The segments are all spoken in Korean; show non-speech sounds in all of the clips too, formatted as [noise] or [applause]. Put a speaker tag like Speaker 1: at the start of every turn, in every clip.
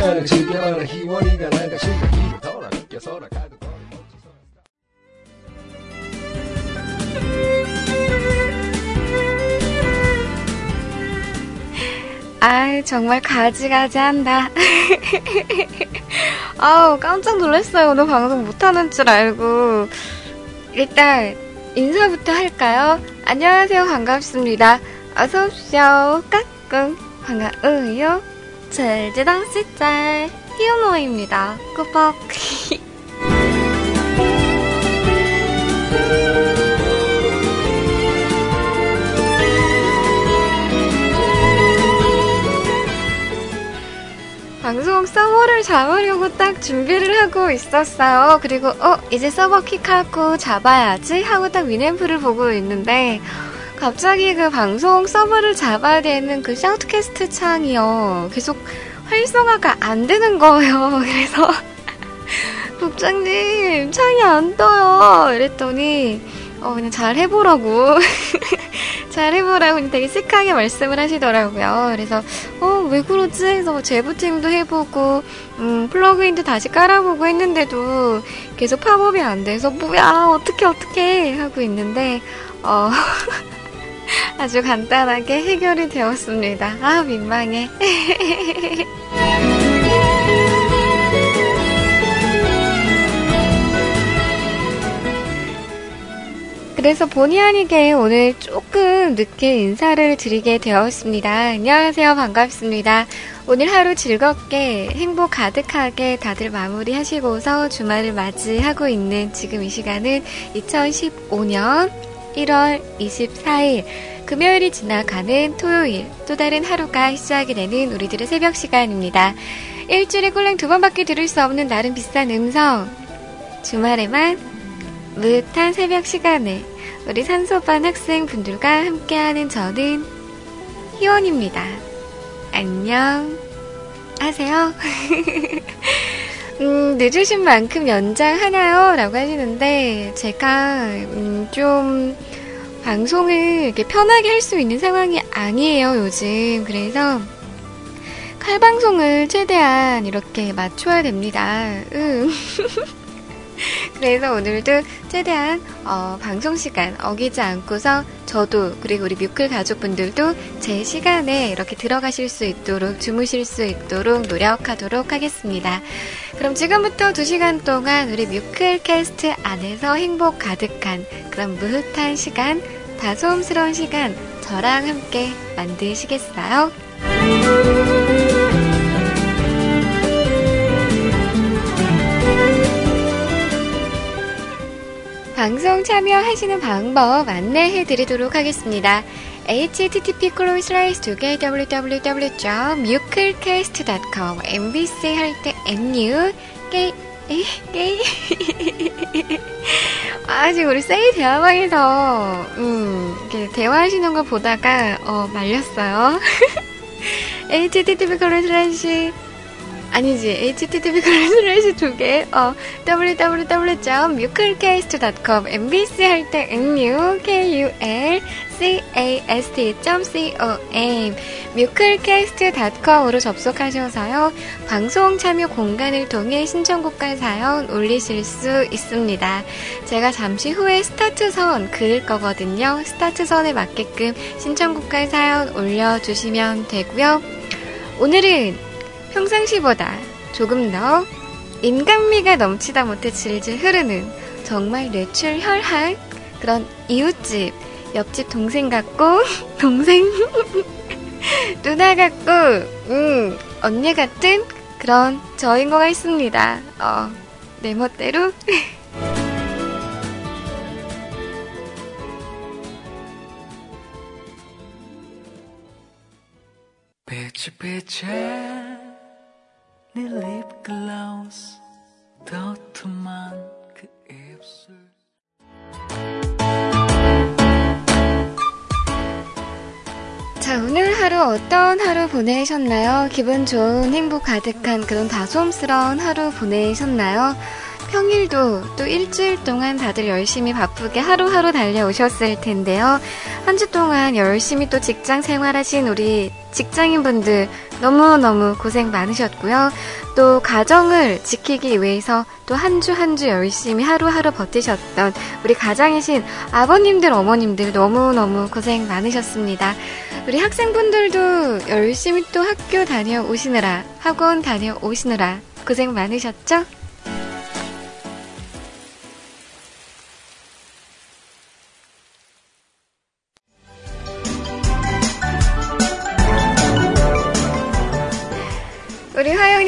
Speaker 1: 시간을 즐겨라 희원이가 난가 실력이 돌아 느껴서라 가도
Speaker 2: 아 정말 가지가지 한다. [laughs] 아우, 깜짝 놀랐어요. 오늘 방송 못하는 줄 알고. 일단, 인사부터 할까요? 안녕하세요. 반갑습니다. 어서오십시오. 까꿍. 반가워요. 제주당 시짤 히어노입니다. 꾸벅. [laughs] 방송 서버를 잡으려고 딱 준비를 하고 있었어요. 그리고 어 이제 서버 킥하고 잡아야지 하고 딱 위램프를 보고 있는데 갑자기 그 방송 서버를 잡아야 되는 그 샤우트캐스트 창이요. 계속 활성화가 안 되는 거예요. [laughs] 그래서 국장님 창이 안 떠요. 이랬더니 어 그냥 잘 해보라고 [laughs] 잘 해보라고 되게 씩하게 말씀을 하시더라고요. 그래서 어 왜 그러지? 해서 재부팅도 해보고 음, 플러그인도 다시 깔아보고 했는데도 계속 팝업이 안 돼서 뭐야 어떻게 어떻게 하고 있는데 어 [laughs] [laughs] 아주 간단하게 해결이 되었습니다. 아 민망해. [laughs] 그래서 본의 아니게 오늘 조금 늦게 인사를 드리게 되었습니다. 안녕하세요. 반갑습니다. 오늘 하루 즐겁게 행복 가득하게 다들 마무리 하시고서 주말을 맞이하고 있는 지금 이 시간은 2015년 1월 24일 금요일이 지나가는 토요일 또 다른 하루가 시작이 되는 우리들의 새벽 시간입니다. 일주일에 꼴랑 두 번밖에 들을 수 없는 나름 비싼 음성 주말에만 무릇한 새벽 시간에 우리 산소반 학생분들과 함께하는 저는 희원입니다. 안녕 하세요. [laughs] 음, 늦으신 만큼 연장하나요? 라고 하시는데, 제가, 음, 좀, 방송을 이렇게 편하게 할 수 있는 상황이 아니에요, 요즘. 그래서, 칼방송을 최대한 이렇게 맞춰야 됩니다. 응. [laughs] 그래서 오늘도 최대한 어, 방송 시간 어기지 않고서 저도 그리고 우리 뮤클 가족분들도 제 시간에 이렇게 들어가실 수 있도록 주무실 수 있도록 노력하도록 하겠습니다. 그럼 지금부터 2시간 동안 우리 뮤클 캐스트 안에서 행복 가득한 그런 무흐한 시간, 다소음스러운 시간 저랑 함께 만드시겠어요? 방송 참여하시는 방법 안내해 드리도록 하겠습니다. http colon slash 두개 www.mu클cast.com mbc 할 때 mu 게이 게이 아 지금 우리 세이 대화방에서 음 이렇게 대화하시는 거 보다가 어 말렸어요. http colon slash 아니지 http 글래시 두개 어 www.mukulcast.com mbc 할 때 mu k u l c a s t.com mukulcast.com으로 접속하셔서요 방송 참여 공간을 통해 신청곡과 사연 올리실 수 있습니다. 제가 잠시 후에 스타트선 그을 거거든요. 스타트선에 맞게끔 신청곡과 사연 올려주시면 되고요. 오늘은 평상시보다 조금 더 인간미가 넘치다 못해 질질 흐르는 정말 뇌출혈한 그런 이웃집, 옆집 동생 같고, [laughs] 동생, [laughs] 누나 같고, 음, 언니 같은 그런 저인 거가 있습니다. 어, 내 멋대로. [laughs]
Speaker 3: 빛에 네 립글로스 도톰한 그 입술
Speaker 2: 자, 오늘 하루 어떤 하루 보내셨나요? 기분 좋은 행복 가득한 그런 다솜스러운 하루 보내셨나요? 평일도 또 일주일 동안 다들 열심히 바쁘게 하루하루 달려오셨을 텐데요. 한 주 동안 열심히 또 직장 생활하신 우리 직장인분들 너무너무 고생 많으셨고요. 또 가정을 지키기 위해서 또 한 주 한 주 열심히 하루하루 버티셨던 우리 가장이신 아버님들, 어머님들 너무너무 고생 많으셨습니다. 우리 학생분들도 열심히 또 학교 다녀오시느라, 학원 다녀오시느라 고생 많으셨죠?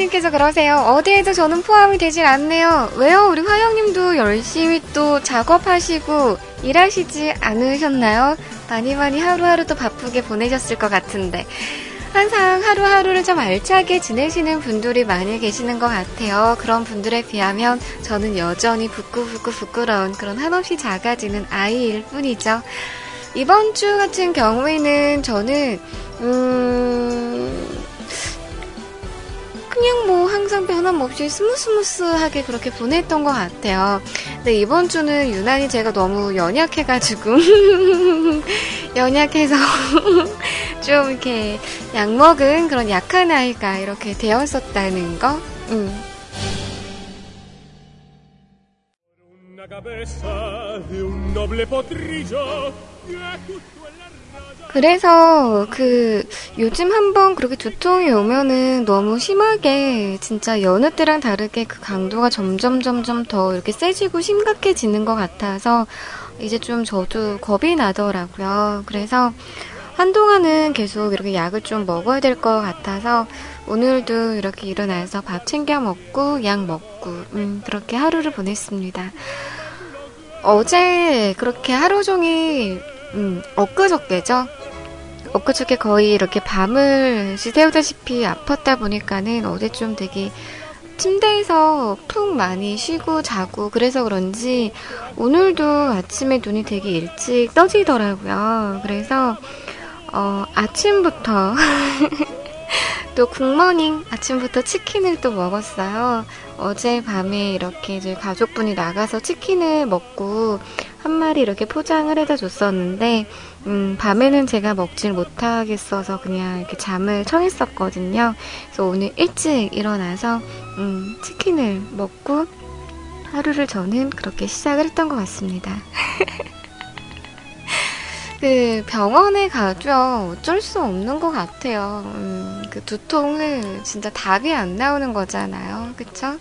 Speaker 2: 화영님께서 그러세요. 어디에도 저는 포함이 되질 않네요. 왜요? 우리 화영님도 열심히 또 작업하시고 일하시지 않으셨나요? 많이 많이 하루하루 또 바쁘게 보내셨을 것 같은데. 항상 하루하루를 좀 알차게 지내시는 분들이 많이 계시는 것 같아요. 그런 분들에 비하면 저는 여전히 부끄부끄 부끄러운 그런 한없이 작아지는 아이일 뿐이죠. 이번 주 같은 경우에는 저는, 음, 그냥 뭐 항상 변함없이 스무스무스하게 그렇게 보냈던 것 같아요. 근데 이번 주는 유난히 제가 너무 연약해가지고 [laughs] 연약해서 [laughs] 좀 이렇게 약 먹은 그런 약한 아이가 이렇게 되었었다는 거. 음. 그래서 그 요즘 한번 그렇게 두통이 오면은 너무 심하게 진짜 여느 때랑 다르게 그 강도가 점점 점점 더 이렇게 세지고 심각해지는 것 같아서 이제 좀 저도 겁이 나더라고요. 그래서 한동안은 계속 이렇게 약을 좀 먹어야 될 것 같아서 오늘도 이렇게 일어나서 밥 챙겨 먹고 약 먹고 음, 그렇게 하루를 보냈습니다. 어제 그렇게 하루 종일 음, 엊그저께죠. 엊그저께 거의 이렇게 밤을 지새우다시피 아팠다 보니까는 어제 좀 되게 침대에서 푹 많이 쉬고 자고 그래서 그런지 오늘도 아침에 눈이 되게 일찍 떠지더라고요. 그래서 어, 아침부터 [laughs] 또 굿모닝 아침부터 치킨을 또 먹었어요. 어제 밤에 이렇게 이제 가족분이 나가서 치킨을 먹고 한 마리 이렇게 포장을 해다 줬었는데 음, 밤에는 제가 먹질 못하겠어서 그냥 이렇게 잠을 청했었거든요. 그래서 오늘 일찍 일어나서 음, 치킨을 먹고 하루를 저는 그렇게 시작을 했던 것 같습니다. [laughs] 그 병원에 가죠. 어쩔 수 없는 것 같아요. 음, 그 두통은 진짜 답이 안 나오는 거잖아요. 그쵸?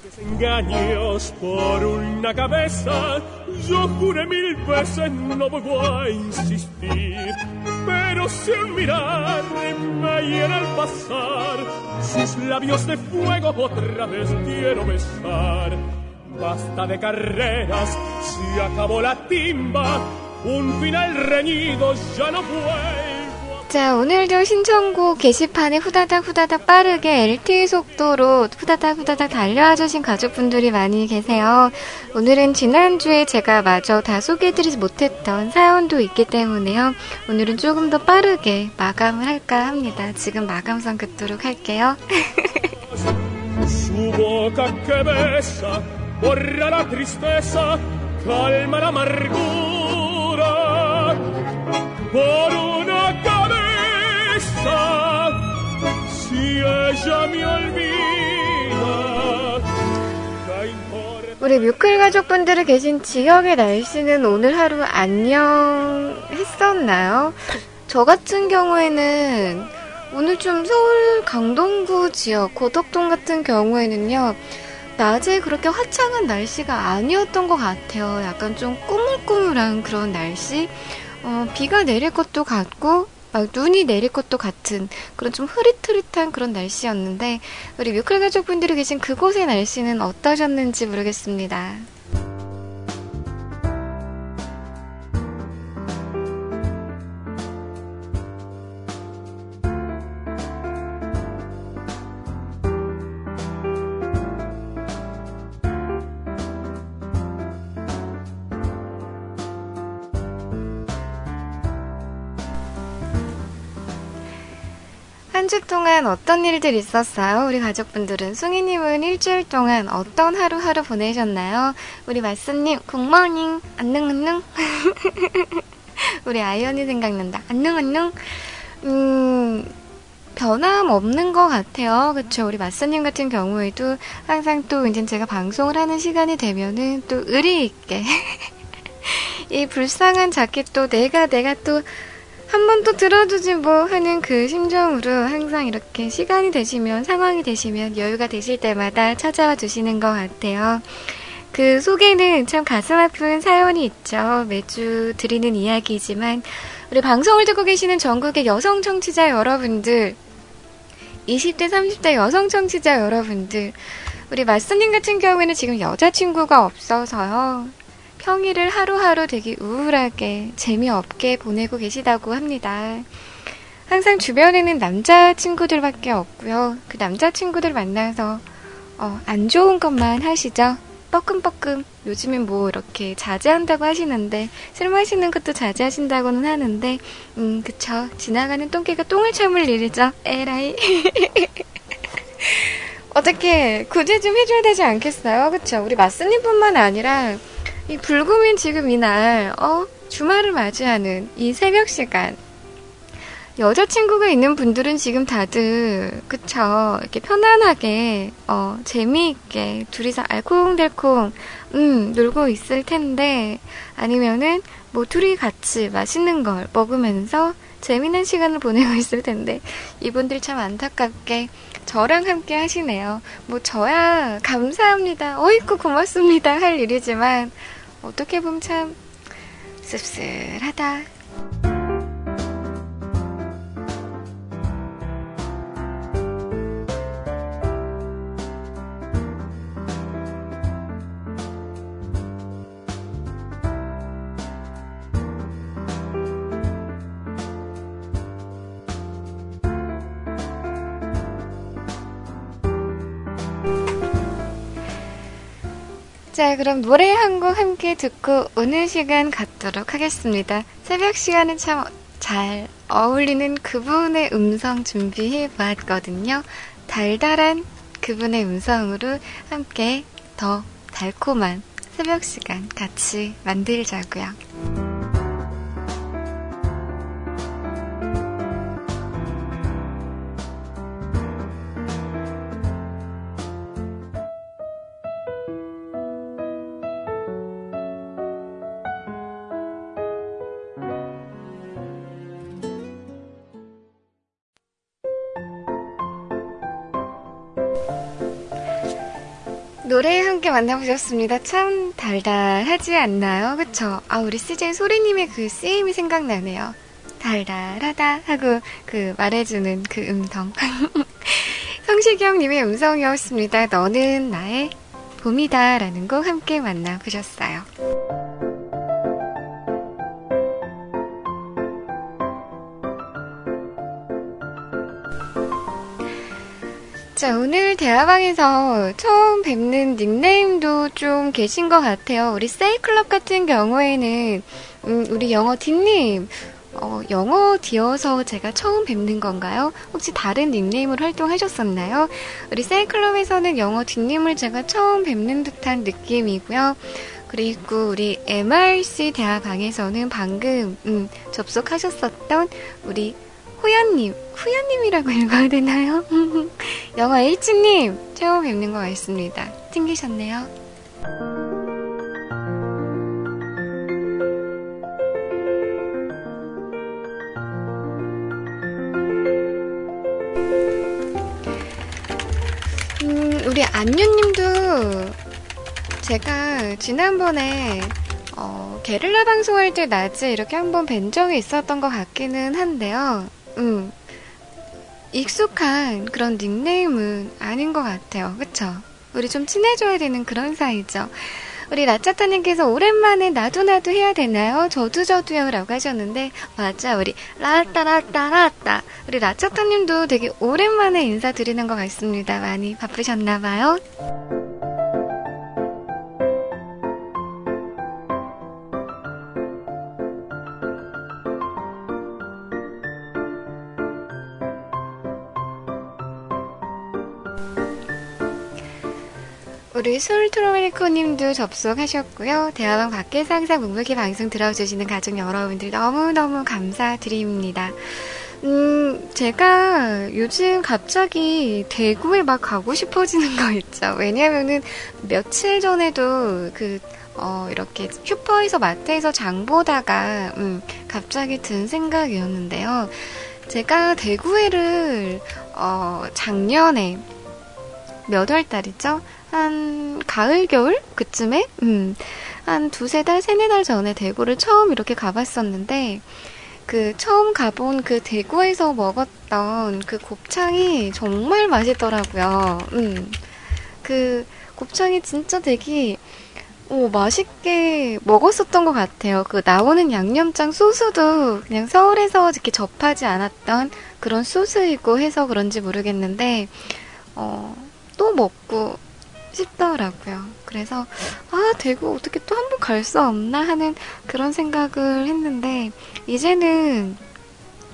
Speaker 2: 자, 오늘도 신청곡 게시판에 후다닥 후다닥 빠르게 LTE 속도로 후다닥 후다닥 달려와 주신 가족분들이 많이 계세요. 오늘은 지난주에 제가 마저 다 소개해드리지 못했던 사연도 있기 때문에요. 오늘은 조금 더 빠르게 마감을 할까 합니다. 지금 마감선 긋도록 할게요. Por una cabeza si ella me olvida. 우리 뮤클 가족분들이 계신 지역의 날씨는 오늘 하루 안녕 했었나요? 저 같은 경우에는 오늘 좀 서울 강동구 지역 고덕동 같은 경우에는요 낮에 그렇게 화창한 날씨가 아니었던 것 같아요. 약간 좀 꾸물꾸물한 그런 날씨. 어, 비가 내릴 것도 같고 막 눈이 내릴 것도 같은 그런 좀 흐릿흐릿한 그런 날씨였는데 우리 뮤클 가족분들이 계신 그곳의 날씨는 어떠셨는지 모르겠습니다. 주 동안 어떤 일들 있었어요? 우리 가족분들은 숭이님은 일주일 동안 어떤 하루하루 보내셨나요? 우리 말씀님 good morning 안녕 안녕 [laughs] 우리 아이언이 생각난다 안녕 안녕 음 변함없는 것 같아요. 그쵸? 우리 마사님 같은 경우에도 항상 또 이제 제가 방송을 하는 시간이 되면은 또 의리있게 [laughs] 이 불쌍한 자키도 내가 내가 또 한 번 또 들어주지 뭐 하는 그 심정으로 항상 이렇게 시간이 되시면 상황이 되시면 여유가 되실 때마다 찾아와 주시는 것 같아요. 그 속에는 참 가슴 아픈 사연이 있죠. 매주 드리는 이야기이지만 우리 방송을 듣고 계시는 전국의 여성 청취자 여러분들 20대, 30대 여성 청취자 여러분들 우리 마스님 같은 경우에는 지금 여자친구가 없어서요. 평일을 하루하루 되게 우울하게 재미없게 보내고 계시다고 합니다. 항상 주변에는 남자 친구들밖에 없고요. 그 남자 친구들 만나서 어, 안 좋은 것만 하시죠. 뻐끔뻐끔 요즘엔 뭐 이렇게 자제한다고 하시는데 술 마시는 것도 자제하신다고는 하는데 음 그쵸 지나가는 똥개가 똥을 참을 일이죠 에라이 [laughs] 어떻게 구제 좀 해줘야 되지 않겠어요 그쵸 우리 마스님뿐만 아니라 이 불금인 지금 이날, 어, 주말을 맞이하는 이 새벽 시간. 여자친구가 있는 분들은 지금 다들, 그쵸. 이렇게 편안하게, 어, 재미있게, 둘이서 알콩달콩, 음, 놀고 있을 텐데, 아니면은, 뭐, 둘이 같이 맛있는 걸 먹으면서 재미있는 시간을 보내고 있을 텐데, 이분들 참 안타깝게 저랑 함께 하시네요. 뭐, 저야 감사합니다. 어이구, 고맙습니다. 할 일이지만, 어떻게 보면 참 씁쓸하다. 자, 그럼 노래 한 곡 함께 듣고 오늘 시간 갖도록 하겠습니다. 새벽 시간은 참 잘 어울리는 그분의 음성 준비해 보았거든요. 달달한 그분의 음성으로 함께 더 달콤한 새벽 시간 같이 만들자고요. 노래 함께 만나보셨습니다. 참 달달하지 않나요? 그쵸? 아, 우리 CJ 소리님의 그 쓰임이 생각나네요. 달달하다 하고 그 말해주는 그 음성. [laughs] 성시경님의 음성이었습니다. 너는 나의 봄이다 라는 곡 함께 만나보셨어요. 자, 오늘 대화방에서 처음 뵙는 닉네임도 좀 계신 것 같아요. 우리 세이클럽 같은 경우에는, 음, 우리 영어 딘님, 어, 영어 디어서 제가 처음 뵙는 건가요? 혹시 다른 닉네임으로 활동하셨었나요? 우리 세이클럽에서는 영어 딘님을 제가 처음 뵙는 듯한 느낌이고요. 그리고 우리 MRC 대화방에서는 방금, 음, 접속하셨었던 우리 호연님, 후연님이라고 읽어야 되나요? [laughs] 영화 H님, 처음 뵙는 것 같습니다. 튕기셨네요. 음, 우리 안유님도 제가 지난번에 어, 게릴라 방송할 때 낮에 이렇게 한번 뵌 적이 있었던 것 같기는 한데요. 음, 익숙한 그런 닉네임은 아닌 것 같아요. 그쵸? 우리 좀 친해져야 되는 그런 사이죠. 우리 라짜타님께서 오랜만에 나도 나도 해야 되나요? 저도 저도요 라고 하셨는데 맞아 우리 라따라따라따 우리 라짜타님도 되게 오랜만에 인사드리는 것 같습니다. 많이 바쁘셨나봐요. 우리 솔트로메리코님도 접속하셨고요. 대화방 밖에서 항상 묵묵히 방송 들어주시는 가족 여러분들 너무너무 감사드립니다. 음, 제가 요즘 갑자기 대구에 막 가고 싶어지는 거 있죠. 왜냐면은 며칠 전에도 그, 어, 이렇게 슈퍼에서 마트에서 장 보다가, 음, 갑자기 든 생각이었는데요. 제가 대구에를, 어, 작년에 몇 월 달이죠? 한 가을, 겨울? 그쯤에? 음, 한 두세 달, 세네 달 전에 대구를 처음 이렇게 가봤었는데, 그 처음 가본 그 대구에서 먹었던 그 곱창이 정말 맛있더라고요. 음. 그 곱창이 진짜 되게 오, 맛있게 먹었었던 것 같아요. 그 나오는 양념장 소스도 그냥 서울에서 이렇게 접하지 않았던 그런 소스이고 해서 그런지 모르겠는데, 어, 또 먹고 싶더라고요. 그래서, 아, 대구 어떻게 또 한 번 갈 수 없나 하는 그런 생각을 했는데, 이제는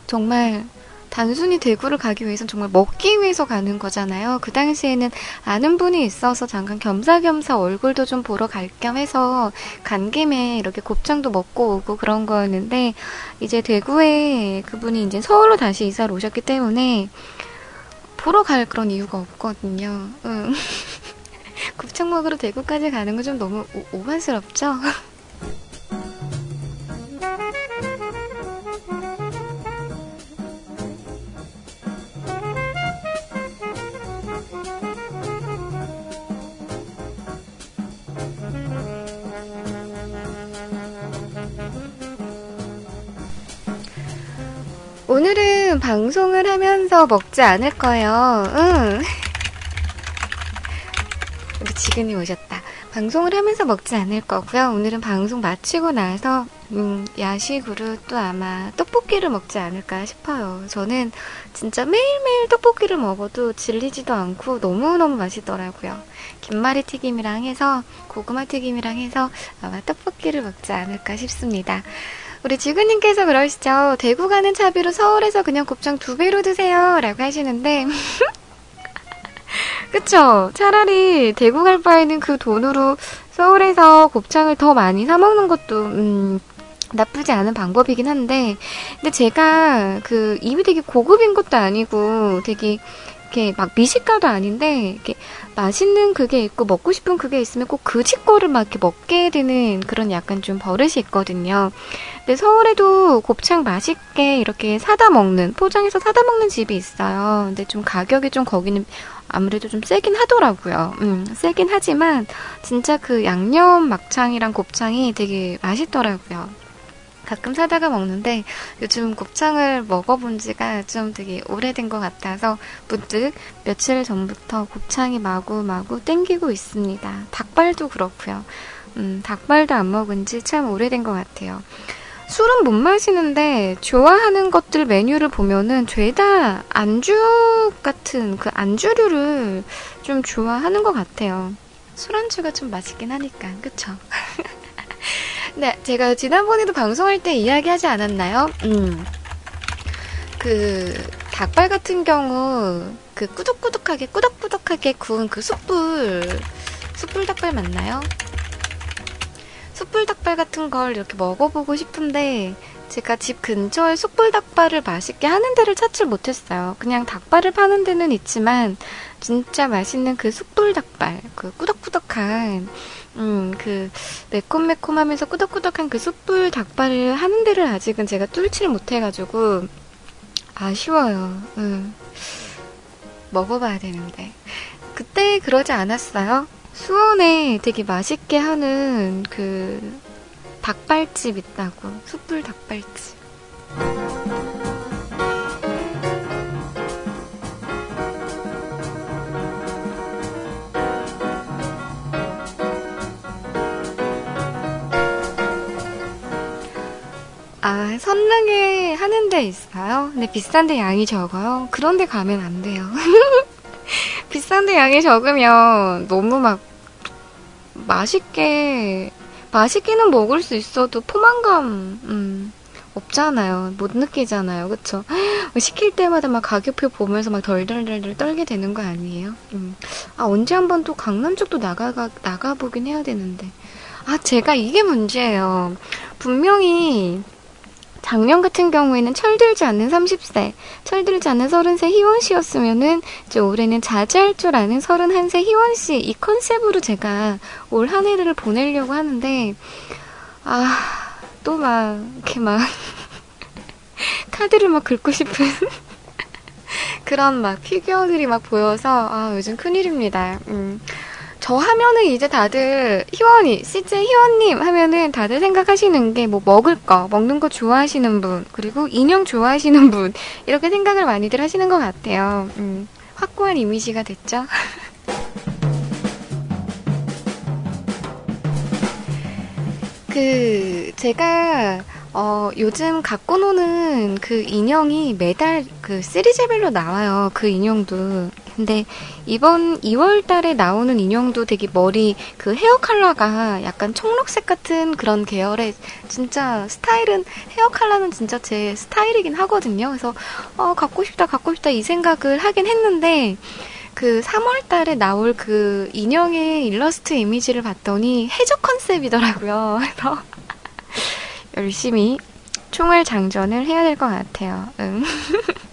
Speaker 2: 정말 단순히 대구를 가기 위해선 정말 먹기 위해서 가는 거잖아요. 그 당시에는 아는 분이 있어서 잠깐 겸사겸사 얼굴도 좀 보러 갈 겸 해서 간 김에 이렇게 곱창도 먹고 오고 그런 거였는데 이제 대구에 그분이 이제 서울로 다시 이사를 오셨기 때문에 보러 갈 그런 이유가 없거든요. 응. [laughs] 곱창 먹으러 대구까지 가는 건 좀 너무 오, 오반스럽죠? [laughs] 오늘은 방송을 하면서 먹지 않을 거예요. 응. 지근이 오셨다. 방송을 하면서 먹지 않을 거고요. 오늘은 방송 마치고 나서 음, 야식으로 또 아마 떡볶이를 먹지 않을까 싶어요. 저는 진짜 매일매일 떡볶이를 먹어도 질리지도 않고 너무너무 맛있더라고요. 김말이 튀김이랑 해서 고구마 튀김이랑 해서 아마 떡볶이를 먹지 않을까 싶습니다. 우리 지구님께서 그러시죠. 대구 가는 차비로 서울에서 그냥 곱창 두 배로 드세요. 라고 하시는데. [laughs] 그쵸? 차라리 대구 갈 바에는 그 돈으로 서울에서 곱창을 더 많이 사먹는 것도, 음, 나쁘지 않은 방법이긴 한데, 근데 제가 그 입이 되게 고급인 것도 아니고 되게 이렇게 막 미식가도 아닌데 이렇게 맛있는 그게 있고 먹고 싶은 그게 있으면 꼭 그 집 거를 막 이렇게 먹게 되는 그런 약간 좀 버릇이 있거든요. 근데 서울에도 곱창 맛있게 이렇게 사다 먹는 포장해서 사다 먹는 집이 있어요. 근데 좀 가격이 좀 거기는 아무래도 좀 세긴 하더라고요. 음, 세긴 하지만 진짜 그 양념 막창이랑 곱창이 되게 맛있더라고요. 가끔 사다가 먹는데 요즘 곱창을 먹어본 지가 좀 되게 오래된 것 같아서 문득 며칠 전부터 곱창이 마구마구 땡기고 있습니다. 닭발도 그렇고요. 음, 닭발도 안 먹은 지 참 오래된 것 같아요. 술은 못 마시는데 좋아하는 것들 메뉴를 보면은 죄다 안주 같은 그 안주류를 좀 좋아하는 것 같아요. 술안주가 좀 맛있긴 하니까, 그쵸? [laughs] 네, 제가 지난번에도 방송할 때 이야기하지 않았나요? 음. 그, 닭발 같은 경우, 그 꾸덕꾸덕하게, 꾸덕꾸덕하게 구운 그 숯불, 숯불 닭발 맞나요? 숯불 닭발 같은 걸 이렇게 먹어보고 싶은데, 제가 집 근처에 숯불 닭발을 맛있게 하는 데를 찾질 못했어요. 그냥 닭발을 파는 데는 있지만, 진짜 맛있는 그 숯불 닭발, 그 꾸덕꾸덕한, 음, 그 매콤매콤하면서 꾸덕꾸덕한 그 숯불 닭발을 하는 데를 아직은 제가 뚫지를 못해가지고 아쉬워요. 음. 먹어봐야 되는데. 그때 그러지 않았어요? 수원에 되게 맛있게 하는 그 닭발집 있다고. 숯불 닭발집. 아, 선릉에 하는 데 있어요? 근데 비싼데 양이 적어요? 그런데 가면 안 돼요. [laughs] 비싼데 양이 적으면 너무 막 맛있게, 맛있기는 먹을 수 있어도 포만감, 음, 없잖아요. 못 느끼잖아요. 그쵸? [gasps] 시킬 때마다 막 가격표 보면서 막 덜덜덜덜 떨게 되는 거 아니에요? 음. 아, 언제 한번 또 강남 쪽도 나가가, 나가보긴 해야 되는데. 아, 제가 이게 문제예요. 분명히 작년 같은 경우에는 철들지 않는 30세, 철들지 않는 30세 희원 씨였으면은 이제 올해는 자제할 줄 아는 31세 희원 씨 이 컨셉으로 제가 올 한 해를 보내려고 하는데 아, 또 막 이렇게 막 [laughs] 카드를 막 긁고 싶은 [laughs] 그런 막 피규어들이 막 보여서 아, 요즘 큰일입니다. 음. 저 하면은 이제 다들 희원이, CJ 희원님 하면은 다들 생각하시는 게 뭐 먹을 거, 먹는 거 좋아하시는 분, 그리고 인형 좋아하시는 [laughs] 분, 이렇게 생각을 많이들 하시는 것 같아요. 음, 확고한 이미지가 됐죠? [laughs] 그, 제가 어, 요즘 갖고 노는 그 인형이 매달 그 시리즈별로 나와요. 그 인형도. 근데 이번 2월 달에 나오는 인형도 되게 머리 그 헤어 컬러가 약간 청록색 같은 그런 계열의 진짜 스타일은 헤어 컬러는 진짜 제 스타일이긴 하거든요. 그래서 어, 갖고 싶다, 갖고 싶다 이 생각을 하긴 했는데 그 3월 달에 나올 그 인형의 일러스트 이미지를 봤더니 해적 컨셉이더라고요. [laughs] 그래서 열심히 총알 장전을 해야 될 것 같아요. 응. [laughs]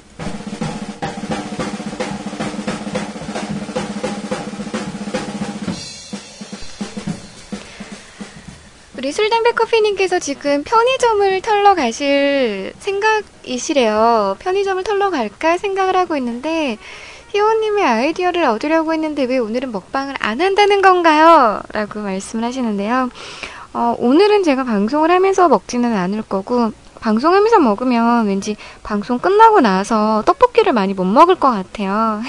Speaker 2: 우리 술담배 커피님께서 지금 편의점을 털러 가실 생각이시래요. 편의점을 털러 갈까 생각을 하고 있는데, 희원님의 아이디어를 얻으려고 했는데 왜 오늘은 먹방을 안 한다는 건가요? 라고 말씀을 하시는데요. 어, 오늘은 제가 방송을 하면서 먹지는 않을 거고, 방송하면서 먹으면 왠지 방송 끝나고 나서 떡볶이를 많이 못 먹을 것 같아요.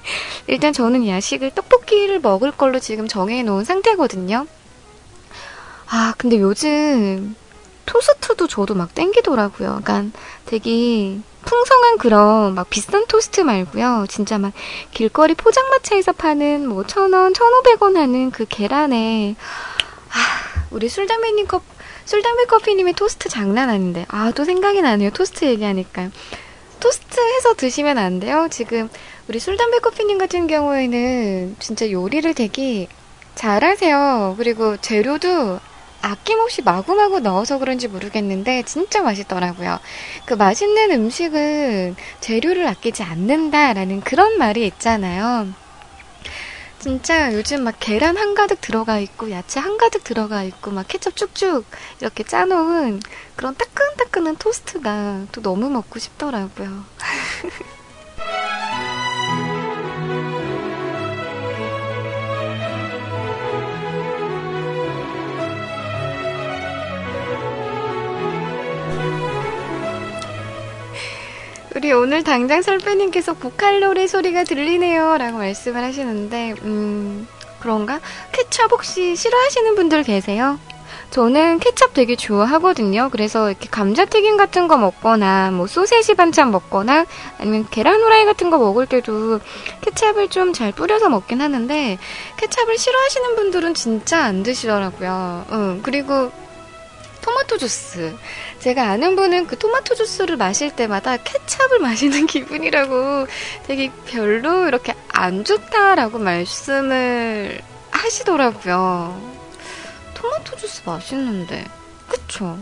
Speaker 2: [laughs] 일단 저는 야식을 떡볶이를 먹을 걸로 지금 정해놓은 상태거든요. 아, 근데 요즘 토스트도 저도 막 땡기더라고요. 그러니까 되게 풍성한 그런 막 비싼 토스트 말고요. 진짜 막 길거리 포장마차에서 파는 뭐 천 원, 천오백 원 하는 그 계란에 아, 우리 술담배님 컵, 술담배 커피님의 토스트 장난 아닌데. 아, 또 생각이 나네요. 토스트 얘기하니까. 토스트 해서 드시면 안 돼요? 지금 우리 술담배 커피님 같은 경우에는 진짜 요리를 되게 잘하세요. 그리고 재료도 아낌없이 마구마구 넣어서 그런지 모르겠는데 진짜 맛있더라고요. 그 맛있는 음식은 재료를 아끼지 않는다라는 그런 말이 있잖아요. 진짜 요즘 막 계란 한가득 들어가 있고 야채 한가득 들어가 있고 막 케첩 쭉쭉 이렇게 짜놓은 그런 따끈따끈한 토스트가 또 너무 먹고 싶더라고요. [laughs] 우리 오늘 당장 설배님께서 고칼로리 소리가 들리네요. 라고 말씀을 하시는데, 음, 그런가? 케찹 혹시 싫어하시는 분들 계세요? 저는 케찹 되게 좋아하거든요. 그래서 이렇게 감자튀김 같은 거 먹거나, 뭐 소세지 반찬 먹거나, 아니면 계란 후라이 같은 거 먹을 때도 케찹을 좀 잘 뿌려서 먹긴 하는데, 케찹을 싫어하시는 분들은 진짜 안 드시더라고요. 응, 그리고 토마토 주스. 제가 아는 분은 그 토마토 주스를 마실 때마다 케찹을 [laughs] 마시는 기분이라고 되게 별로 이렇게 안 좋다라고 말씀을 하시더라고요. 토마토 주스 맛있는데. 그쵸?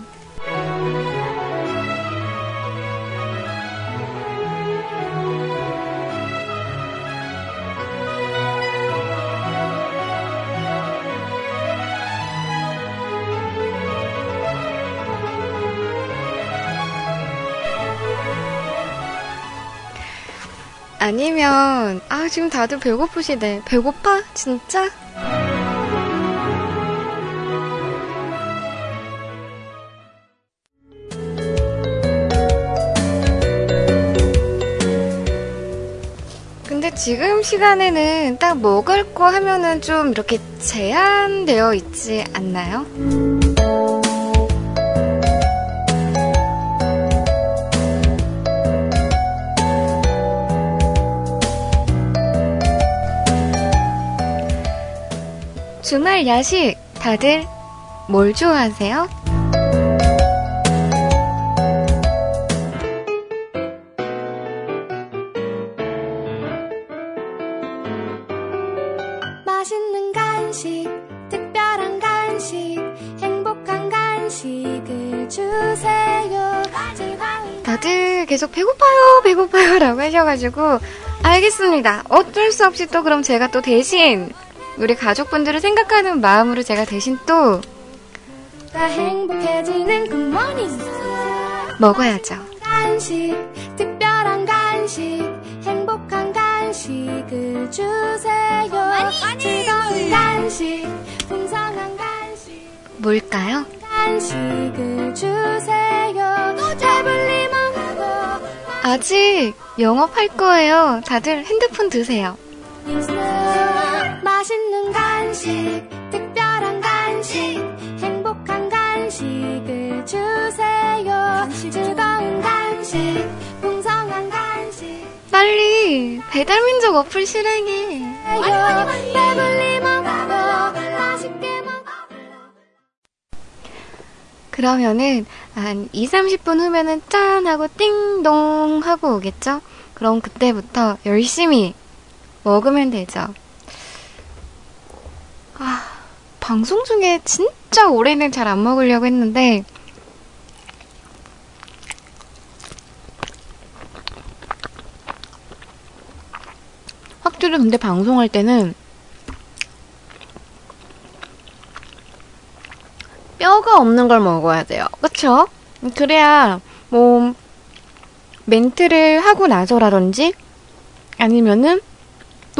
Speaker 2: 아니면, 아, 지금 다들 배고프시대. 배고파? 진짜? 근데 지금 시간에는 딱 먹을 거 하면은 좀 이렇게 제한되어 있지 않나요? 주말 야식 다들 뭘 좋아하세요?
Speaker 4: 맛있는 간식, 특별한 간식, 행복한 간식을 주세요.
Speaker 2: 다들 계속 배고파요, 배고파요 라고 하셔가지고, 알겠습니다. 어쩔 수 없이 또 그럼 제가 또 대신, 우리 가족분들을 생각하는 마음으로 제가 대신 또,
Speaker 4: 굿모닝
Speaker 2: 먹어야죠.
Speaker 4: 간식 특별한 간식 행복한 간식을 주세요 즐거운 간식 풍성한 간식
Speaker 2: 뭘까요?
Speaker 4: 간식을 주세요 배불리 먹고
Speaker 2: 아직 영업할 거예요. 다들 핸드폰 드세요.
Speaker 4: 맛있는 간식 특별한 간식 행복한 간식을 주세요 즐거운 간식 풍성한 간식
Speaker 2: 빨리 배달민족 어플 실행해.
Speaker 4: 배불리 먹고 맛있게 먹고
Speaker 2: 그러면은 한 2, 30분 후면은 짠 하고 띵동 하고 오겠죠? 그럼 그때부터 열심히 먹으면 되죠. 아, 방송 중에 진짜 올해는 잘 안 먹으려고 했는데 확실히 근데 방송할 때는 뼈가 없는 걸 먹어야 돼요. 그쵸? 그래야, 뭐, 멘트를 하고 나서라든지, 아니면은,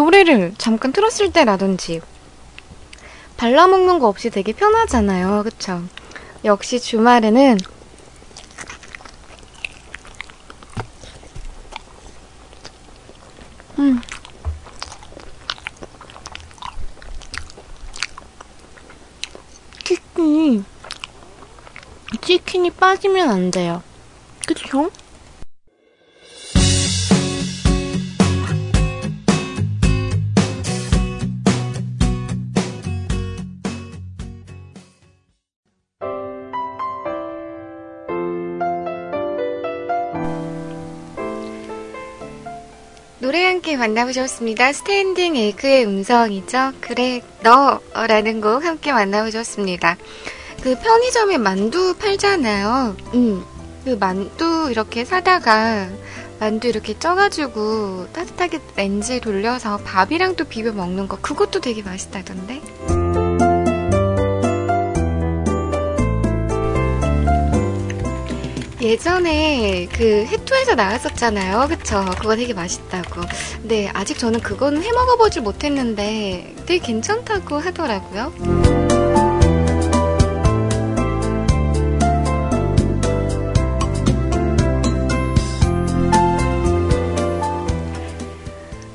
Speaker 2: 노래를 잠깐 틀었을 때라든지, 발라먹는 거 없이 되게 편하잖아요. 그쵸? 역시 주말에는, 음. 치킨이 치킨이 빠지면 안 돼요. 그쵸? 노래 함께 만나보셨습니다. 스탠딩 에그의 음성이죠. 그래, 너 라는 곡 함께 만나보셨습니다. 그 편의점에 만두 팔잖아요. 음, 그 만두 이렇게 사다가 만두 이렇게 쪄가지고 따뜻하게 렌즈에 돌려서 밥이랑 또 비벼 먹는 거 그것도 되게 맛있다던데. 예전에 그 해투에서 나왔었잖아요. 그쵸? 그거 되게 맛있다고. 근데 아직 저는 그거는 해 먹어보질 못했는데 되게 괜찮다고 하더라고요.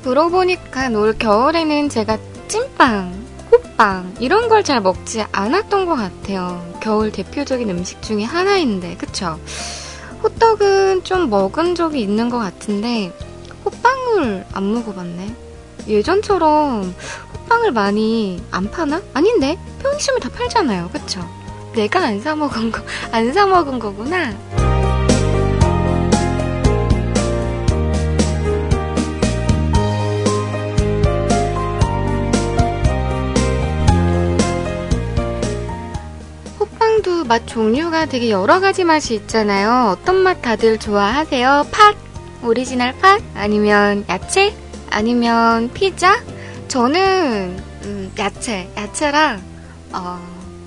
Speaker 2: 물어보니까 올 겨울에는 제가 찐빵, 호빵 이런 걸 잘 먹지 않았던 것 같아요. 겨울 대표적인 음식 중에 하나인데, 그쵸? 호떡은 좀 먹은 적이 있는 것 같은데 호빵을 안 먹어봤네. 예전처럼 호빵을 많이 안 파나? 아닌데 편의점에 다 팔잖아요, 그쵸? 내가 안 사 먹은 거, 안 사 먹은 거구나. 맛 종류가 되게 여러 가지 맛이 있잖아요. 어떤 맛 다들 좋아하세요? 팥, 오리지널 팥, 아니면 야채, 아니면 피자? 저는 음, 야채, 야채랑 어,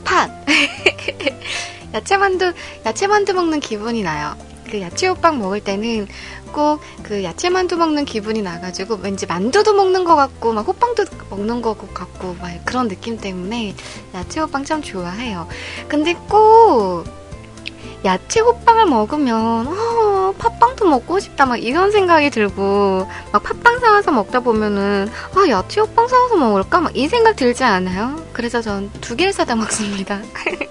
Speaker 2: 팥. [laughs] 야채 만두, 야채 만두 먹는 기분이 나요. 그 야채 호빵 먹을 때는 꼭 그 야채 만두 먹는 기분이 나가지고 왠지 만두도 먹는 것 같고 막 호빵도 먹는 것 같고 막 그런 느낌 때문에 야채 호빵 참 좋아해요. 근데 꼭 야채 호빵을 먹으면 어, 팥빵도 먹고 싶다 막 이런 생각이 들고 막 팥빵 사와서 먹다 보면은 아 야채 호빵 사와서 먹을까 막 이 생각 들지 않아요? 그래서 전 두 개를 사다 먹습니다. [laughs]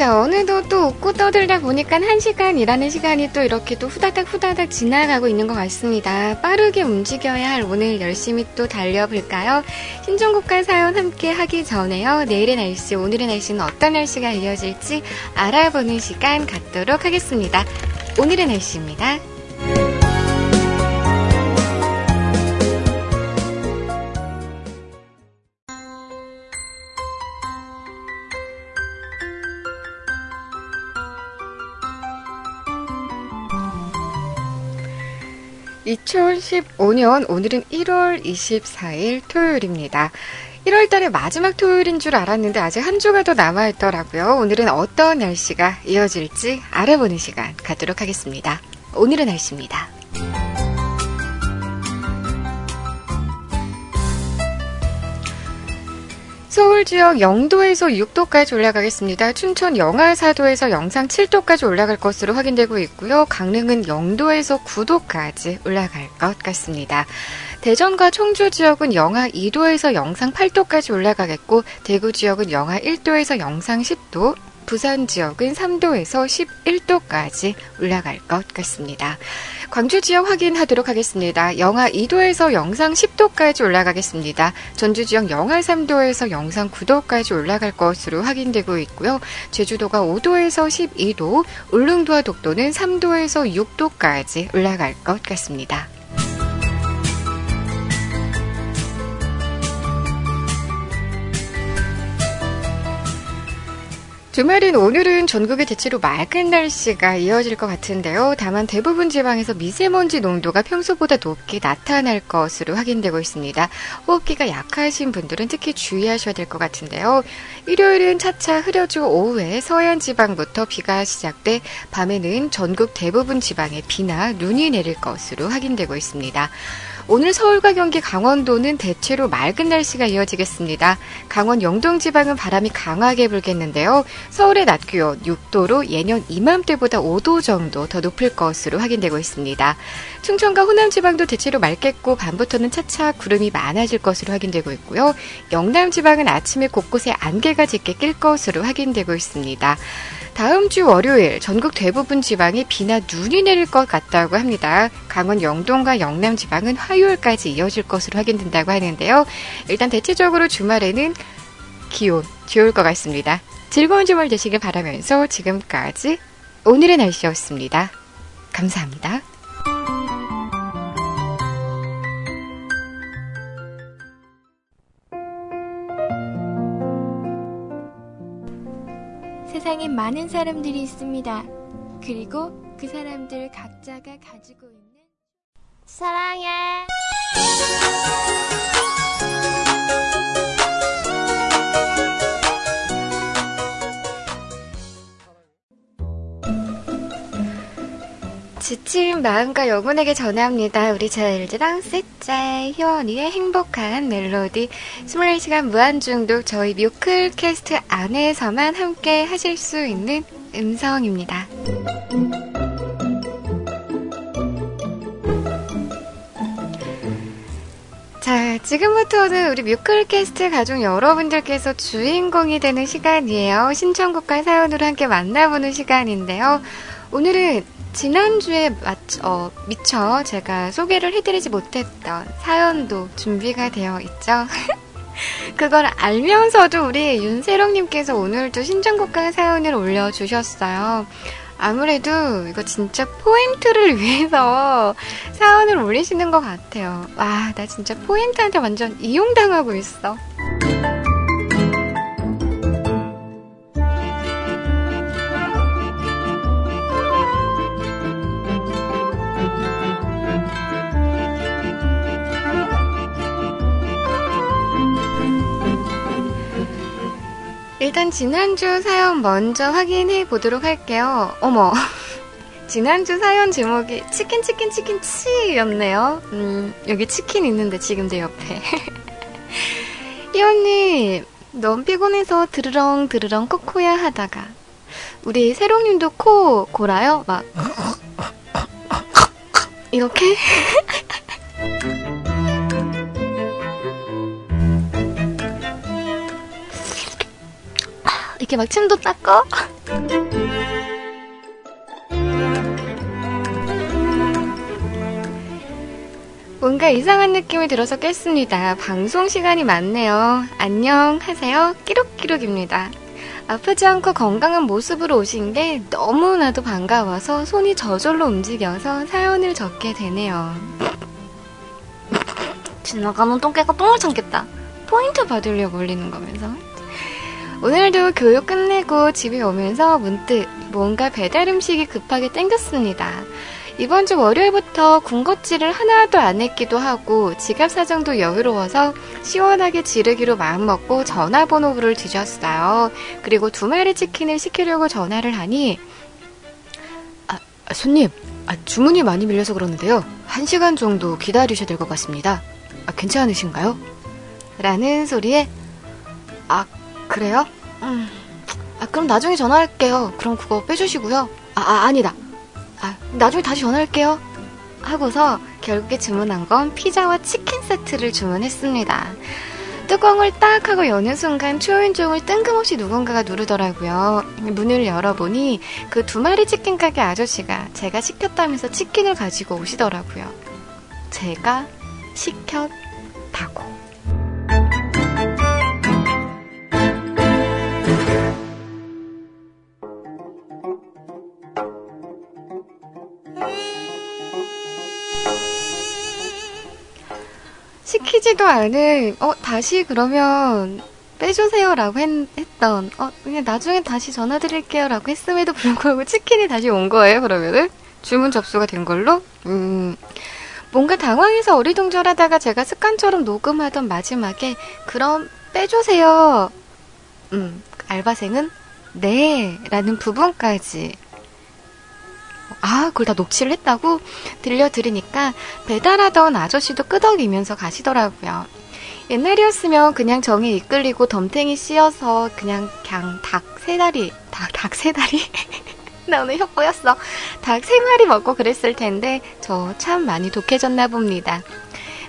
Speaker 2: 자, 오늘도 또 웃고 떠들다 보니까 한 시간이라는 시간이 또 이렇게 또 후다닥 후다닥 지나가고 있는 것 같습니다. 빠르게 움직여야 할 오늘 열심히 또 달려볼까요? 신종국과 사연 함께 하기 전에요. 내일의 날씨, 오늘의 날씨는 어떤 날씨가 이어질지 알아보는 시간 갖도록 하겠습니다. 오늘의 날씨입니다. 2015년 오늘은 1월 24일 토요일입니다. 1월 달의 마지막 토요일인 줄 알았는데 아직 한 주가 더 남아있더라고요. 오늘은 어떤 날씨가 이어질지 알아보는 시간 갖도록 하겠습니다. 오늘의 날씨입니다. 서울 지역 영도에서 6도까지 올라가겠습니다. 춘천 영하사도에서 영상 7도까지 올라갈 것으로 확인되고 있고요. 강릉은 영도에서 9도까지 올라갈 것 같습니다. 대전과 청주 지역은 영하 2도에서 영상 8도까지 올라가겠고 대구 지역은 영하 1도에서 영상 10도, 부산 지역은 3도에서 11도까지 올라갈 것 같습니다. 광주 지역 확인하도록 하겠습니다. 영하 2도에서 영상 10도까지 올라가겠습니다. 전주 지역 영하 3도에서 영상 9도까지 올라갈 것으로 확인되고 있고요. 제주도가 5도에서 12도, 울릉도와 독도는 3도에서 6도까지 올라갈 것 같습니다. 주말인 오늘은 전국에 대체로 맑은 날씨가 이어질 것 같은데요. 다만 대부분 지방에서 미세먼지 농도가 평소보다 높게 나타날 것으로 확인되고 있습니다. 호흡기가 약하신 분들은 특히 주의하셔야 될 것 같은데요. 일요일은 차차 흐려져 오후에 서해안 지방부터 비가 시작돼 밤에는 전국 대부분 지방에 비나 눈이 내릴 것으로 확인되고 있습니다. 오늘 서울과 경기 강원도는 대체로 맑은 날씨가 이어지겠습니다. 강원 영동 지방은 바람이 강하게 불겠는데요. 서울의 낮 기온 6도로 예년 이맘때보다 5도 정도 더 높을 것으로 확인되고 있습니다. 충청과 호남 지방도 대체로 맑겠고 밤부터는 차차 구름이 많아질 것으로 확인되고 있고요. 영남 지방은 아침에 곳곳에 안개가 짙게 낄 것으로 확인되고 있습니다. 다음 주 월요일 전국 대부분 지방에 비나 눈이 내릴 것 같다고 합니다. 강원 영동과 영남 지방은 화요일까지 이어질 것으로 확인된다고 하는데요. 일단 대체적으로 주말에는 기온 좋을 것 같습니다. 즐거운 주말 되시길 바라면서 지금까지 오늘의 날씨였습니다. 감사합니다.
Speaker 4: 세상에 많은 사람들이 있습니다. 그리고 그 사람들 각자가 가지고 있는 사랑해.
Speaker 2: 지친 마음과 영혼에게 전합니다. 우리 제일즈랑 셋째 희원이의 행복한 멜로디 24시간 무한중독 저희 뮤클 캐스트 안에서만 함께 하실 수 있는 음성입니다. 자, 지금부터는 우리 뮤클캐스트 가족 여러분들께서 주인공이 되는 시간이에요. 신청곡과 사연으로 함께 만나보는 시간인데요. 오늘은 지난주에 맞- 어, 미처 제가 소개를 해드리지 못했던 사연도 준비가 되어 있죠. [laughs] 그걸 알면서도 우리 윤세롱님께서 오늘도 신청곡과 사연을 올려주셨어요. 아무래도 이거 진짜 포인트를 위해서 사연을 올리시는 것 같아요. 와, 나 진짜 포인트한테 완전 이용당하고 있어. 일단 지난주 사연 먼저 확인해 보도록 할게요. 어머. [laughs] 지난주 사연 제목이 치킨 치킨 치킨 치였네요. 음, 여기 치킨 있는데 지금 내 옆에. [laughs] 희원님, 너무 피곤해서 드르렁 드르렁 코코야 하다가 우리 세롱님도 코 골아요? 막 [laughs] 이렇게? 이렇게 막 침도 닦어? 뭔가 이상한 느낌이 들어서 깼습니다. 방송 시간이 많네요. 안녕 하세요. 끼룩끼룩입니다. 아프지 않고 건강한 모습으로 오신 게 너무나도 반가워서 손이 저절로 움직여서 사연을 적게 되네요. 지나가는 똥개가 똥을 참겠다. 포인트 받으려고 올리는 거면서. 오늘도 교육 끝내고 집에 오면서 문득 뭔가 배달 음식이 급하게 땡겼습니다. 이번 주 월요일부터 군것질을 하나도 안 했기도 하고 지갑 사정도 여유로워서 시원하게 지르기로 마음먹고 전화번호를 뒤졌어요. 그리고 두 마리 치킨을 시키려고 전화를 하니 아, 아, 손님, 아, 주문이 많이 밀려서 그러는데요. 한 시간 정도 기다리셔야 될 것 같습니다. 아, 괜찮으신가요? 라는 소리에 아, 그래요? 음, 아, 그럼 나중에 전화할게요. 그럼 그거 빼주시고요. 아, 아 아니다. 아, 나중에 다시 전화할게요. 하고서 결국에 주문한 건 피자와 치킨 세트를 주문했습니다. 뚜껑을 딱 하고 여는 순간 초인종을 뜬금없이 누군가가 누르더라고요. 문을 열어보니 그 두 마리 치킨 가게 아저씨가 제가 시켰다면서 치킨을 가지고 오시더라고요. 제가 시켰다고. 시키지도 않은, 어, 다시 그러면 빼주세요 라고 했, 던 어, 그냥 나중에 다시 전화드릴게요 라고 했음에도 불구하고 치킨이 다시 온 거예요, 그러면은? 주문 접수가 된 걸로? 음, 뭔가 당황해서 어리둥절하다가 제가 습관처럼 녹음하던 마지막에, 그럼 빼주세요. 음, 알바생은, 네, 라는 부분까지 아, 그걸 다 녹취를 했다고 들려드리니까 배달하던 아저씨도 끄덕이면서 가시더라고요. 옛날이었으면 그냥 정에 이끌리고 덤탱이 씌어서 그냥 그냥 닭 세 다리, 닭, 닭 세 다리? [laughs] 나 오늘 혀 꼬였어. 닭 세 마리 먹고 그랬을 텐데 저 참 많이 독해졌나 봅니다.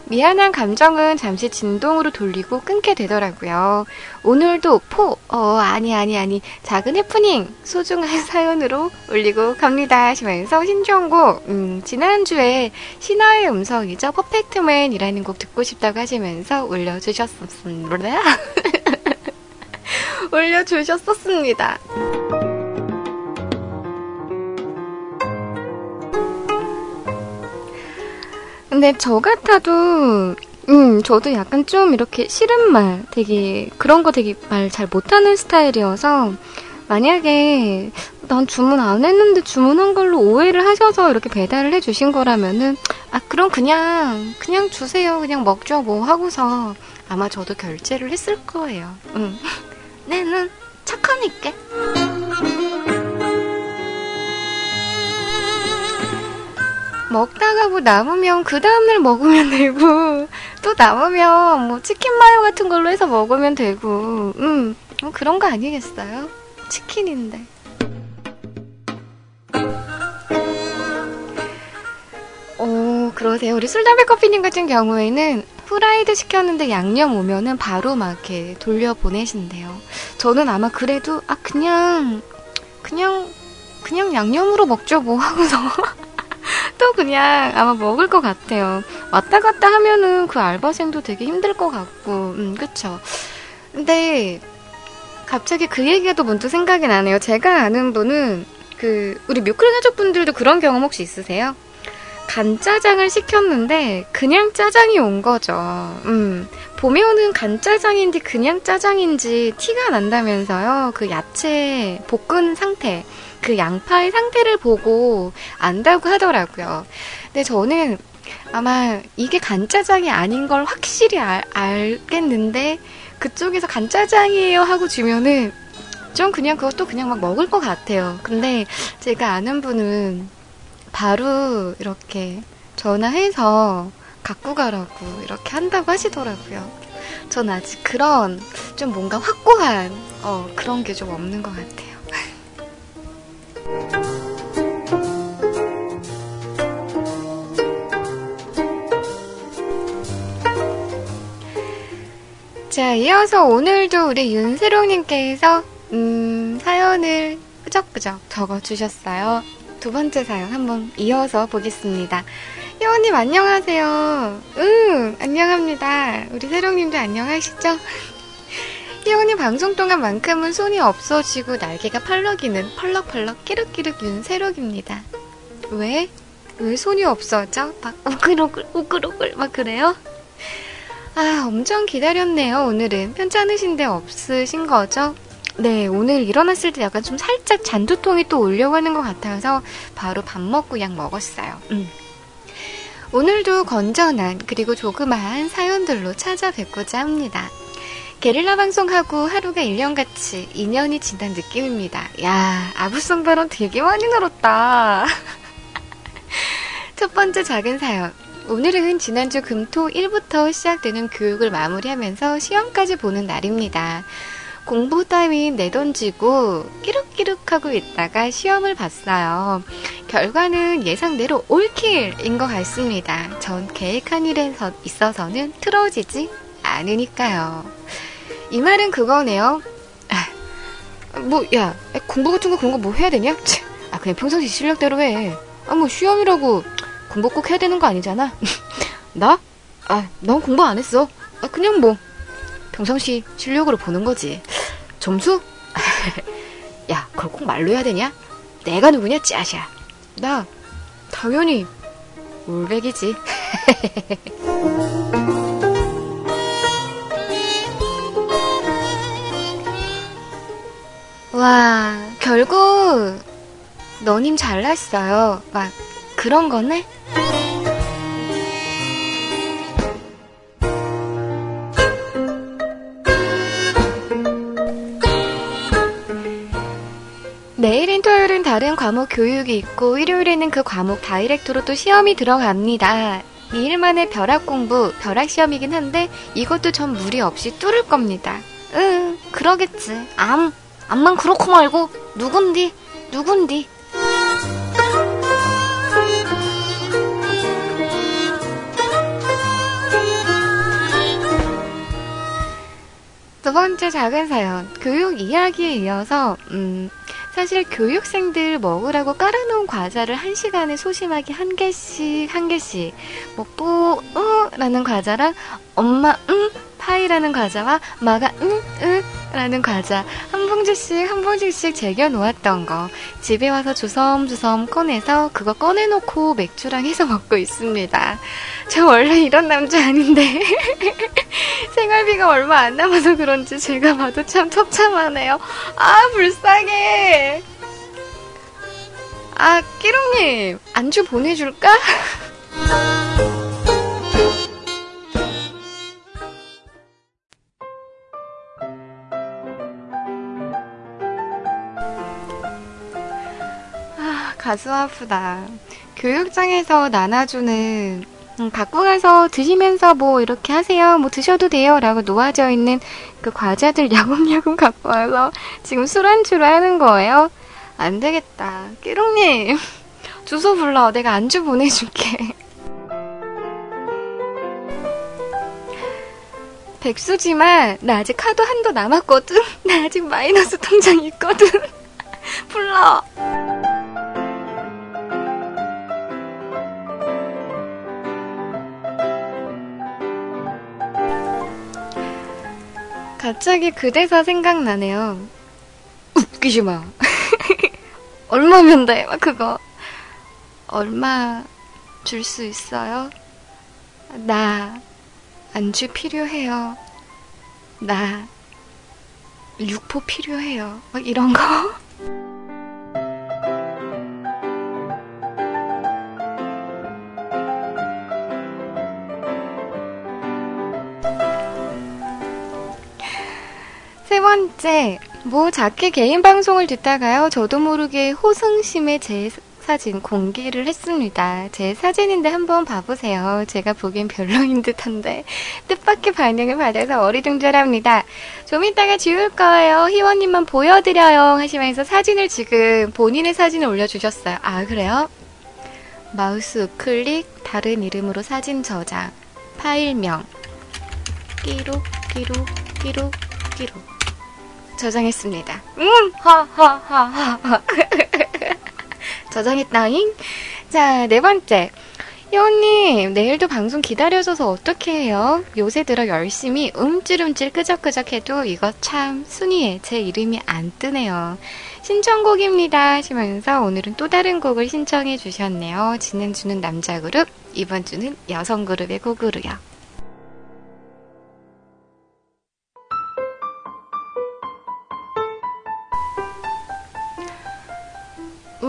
Speaker 2: 미안한 감정은 잠시 진동으로 돌리고 끊게 되더라고요. 오늘도 포, 어, 아니, 아니, 아니, 작은 해프닝, 소중한 [laughs] 사연으로 올리고 갑니다 하시면서 신청곡, 음, 지난주에 신화의 음성이죠. 퍼펙트맨이라는 곡 듣고 싶다고 하시면서 올려주셨습니다. 올려주셨었습니다. [laughs] 근데 저 같아도 음, 저도 약간 좀 이렇게 싫은 말, 되게, 그런 거 되게 말 잘 못하는 스타일이어서, 만약에, 난 주문 안 했는데 주문한 걸로 오해를 하셔서 이렇게 배달을 해주신 거라면은, 아, 그럼 그냥, 그냥 주세요. 그냥 먹죠. 뭐 하고서, 아마 저도 결제를 했을 거예요. 응. [laughs] 내는 착하니까. 먹다가 뭐 남으면 그 다음날 먹으면 되고 또 남으면 뭐 치킨 마요 같은 걸로 해서 먹으면 되고 음 뭐 그런 거 아니겠어요? 치킨인데. 오 그러세요. 우리 술담배 커피님 같은 경우에는 프라이드 시켰는데 양념 오면은 바로 막 이렇게 돌려 보내신대요. 저는 아마 그래도 아 그냥 그냥 그냥 양념으로 먹죠 뭐 하고서 [laughs] 또 그냥 아마 먹을 것 같아요. 왔다 갔다 하면은 그 알바생도 되게 힘들 것 같고, 음, 그쵸. 근데 갑자기 그 얘기가 또 문득 생각이 나네요. 제가 아는 분은 그 우리 뮤클 가족분들도 그런 경험 혹시 있으세요? 간짜장을 시켰는데 그냥 짜장이 온 거죠. 음. 보면은 간짜장인지 그냥 짜장인지 티가 난다면서요. 그 야채 볶은 상태. 그 양파의 상태를 보고 안다고 하더라고요. 근데 저는 아마 이게 간짜장이 아닌 걸 확실히 알, 알겠는데 그쪽에서 간짜장이에요 하고 주면은 좀 그냥 그것도 그냥 막 먹을 것 같아요. 근데 제가 아는 분은 바로 이렇게 전화해서 갖고 가라고 이렇게 한다고 하시더라고요. 전 아직 그런 좀 뭔가 확고한 어, 그런 게 좀 없는 것 같아요. [laughs] 자, 이어서 오늘도 우리 윤세롱님께서, 음, 사연을 끄적끄적 적어주셨어요. 두 번째 사연 한번 이어서 보겠습니다. 혜원님 안녕하세요. 응, 안녕합니다. 우리 세롱님도 안녕하시죠? 혜원님 방송 동안만큼은 손이 없어지고 날개가 펄럭이는 펄럭펄럭 끼룩끼룩 윤세록입니다. 왜? 왜 손이 없어져? 막 우글우글 우글우글 막 그래요? 아, 엄청 기다렸네요, 오늘은. 편찮으신데 없으신 거죠? 네, 오늘 일어났을 때 약간 좀 살짝 잔두통이 또 하는 것 같아서 바로 밥 먹고 약 먹었어요. 음. 오늘도 건전한 그리고 조그마한 사연들로 찾아뵙고자 합니다. 게릴라 방송하고 하루가 1년같이 2년이 지난 느낌입니다. 야, 아부성 발언 되게 많이 늘었다. [laughs] 첫 번째 작은 사연. 오늘은 지난주 금토 1부터 시작되는 교육을 마무리하면서 시험까지 보는 날입니다. 공부 따윈 내던지고 끼룩끼룩하고 있다가 시험을 봤어요. 결과는 예상대로 올킬인 것 같습니다. 전 계획한 일에 있어서는 틀어지지 않으니까요. 이 말은 그거네요. 아, 뭐, 야, 공부 같은 거 그런 거 뭐 해야 되냐? 아, 그냥 평상시 실력대로 해. 아, 뭐, 시험이라고 공부 꼭 해야 되는 거 아니잖아? [laughs] 나? 아, 넌 공부 안 했어. 아, 그냥 뭐, 평상시 실력으로 보는 거지. 점수? [laughs] 야, 그걸 꼭 말로 해야 되냐? 내가 누구냐, 짜샤. 나, 당연히, 올백이지. [laughs] 와, 결국, 너님 잘났어요. 막, 그런 거네? 내일인 토요일은 다른 과목 교육이 있고 일요일에는 그 과목 다이렉트로 또 시험이 들어갑니다. 2일 만에 벼락 공부, 벼락 시험이긴 한데 이것도 전 무리 없이 뚫을 겁니다. 응, 그러겠지. 암, 암만 그렇고 말고 누군디, 누군디. 두 번째 작은 사연, 교육 이야기에 이어서, 음, 사실 교육생들 먹으라고 깔아놓은 과자를 한 시간에 소심하게 한 개씩 한 개씩 먹고 으라는 과자랑 엄마 응? 파이라는 과자와 마가 응응 라는 과자 한 봉지씩 한 봉지씩 제겨 놓았던 거 집에 와서 주섬주섬 꺼내서 그거 꺼내놓고 맥주랑 해서 먹고 있습니다. 저 원래 이런 남자 아닌데 [laughs] 생활비가 얼마 안 남아서 그런지 제가 봐도 참 처참하네요. 아 불쌍해. 아 끼롱님 안주 보내줄까? [laughs] 가슴 아프다. 교육장에서 나눠주는 음, 갖고 가서 드시면서 뭐 이렇게 하세요. 뭐 드셔도 돼요. 라고 놓아져 있는 그 과자들 [laughs] 야금야금 갖고 와서 지금 술안주로 하는 거예요. 안 되겠다. 끼롱님, [laughs] 주소 불러. 내가 안주 보내줄게. [laughs] 백수지만 나 아직 카드 한도 남았거든. 나 아직 마이너스 통장 있거든. 불러. 갑자기 그 대사 생각나네요. 웃기지 마. [laughs] 얼마면 돼? 막 그거. 얼마 줄 수 있어요? 나 안주 필요해요. 나 육포 필요해요. 막 이런 거. [laughs] 세 번째, 뭐 작게 개인 방송을 듣다가요, 저도 모르게 호승심에 제 사진 공개를 했습니다. 제 사진인데 한번 봐보세요. 제가 보기엔 별로인 듯한데 [laughs] 뜻밖의 반응을 받아서 어리둥절합니다. 좀 이따가 지울 거예요. 희원님만 보여드려요. 하시면서 사진을 지금 본인의 사진을 올려주셨어요. 아 그래요? 마우스 우클릭 다른 이름으로 사진 저장 파일명 끼룩 끼룩 끼룩 끼룩 저장했습니다. 음, 하하하하. [laughs] 저장했다잉. 자, 네 번째. 여우님, 내일도 방송 기다려줘서 어떻게 해요? 요새 들어 열심히 움찔움찔 끄적끄적 해도 이거 참 순위에 제 이름이 안 뜨네요. 신청곡입니다 하시면서 오늘은 또 다른 곡을 신청해 주셨네요. 지난주는 남자 그룹, 이번 주는 여성 그룹의 곡으로요.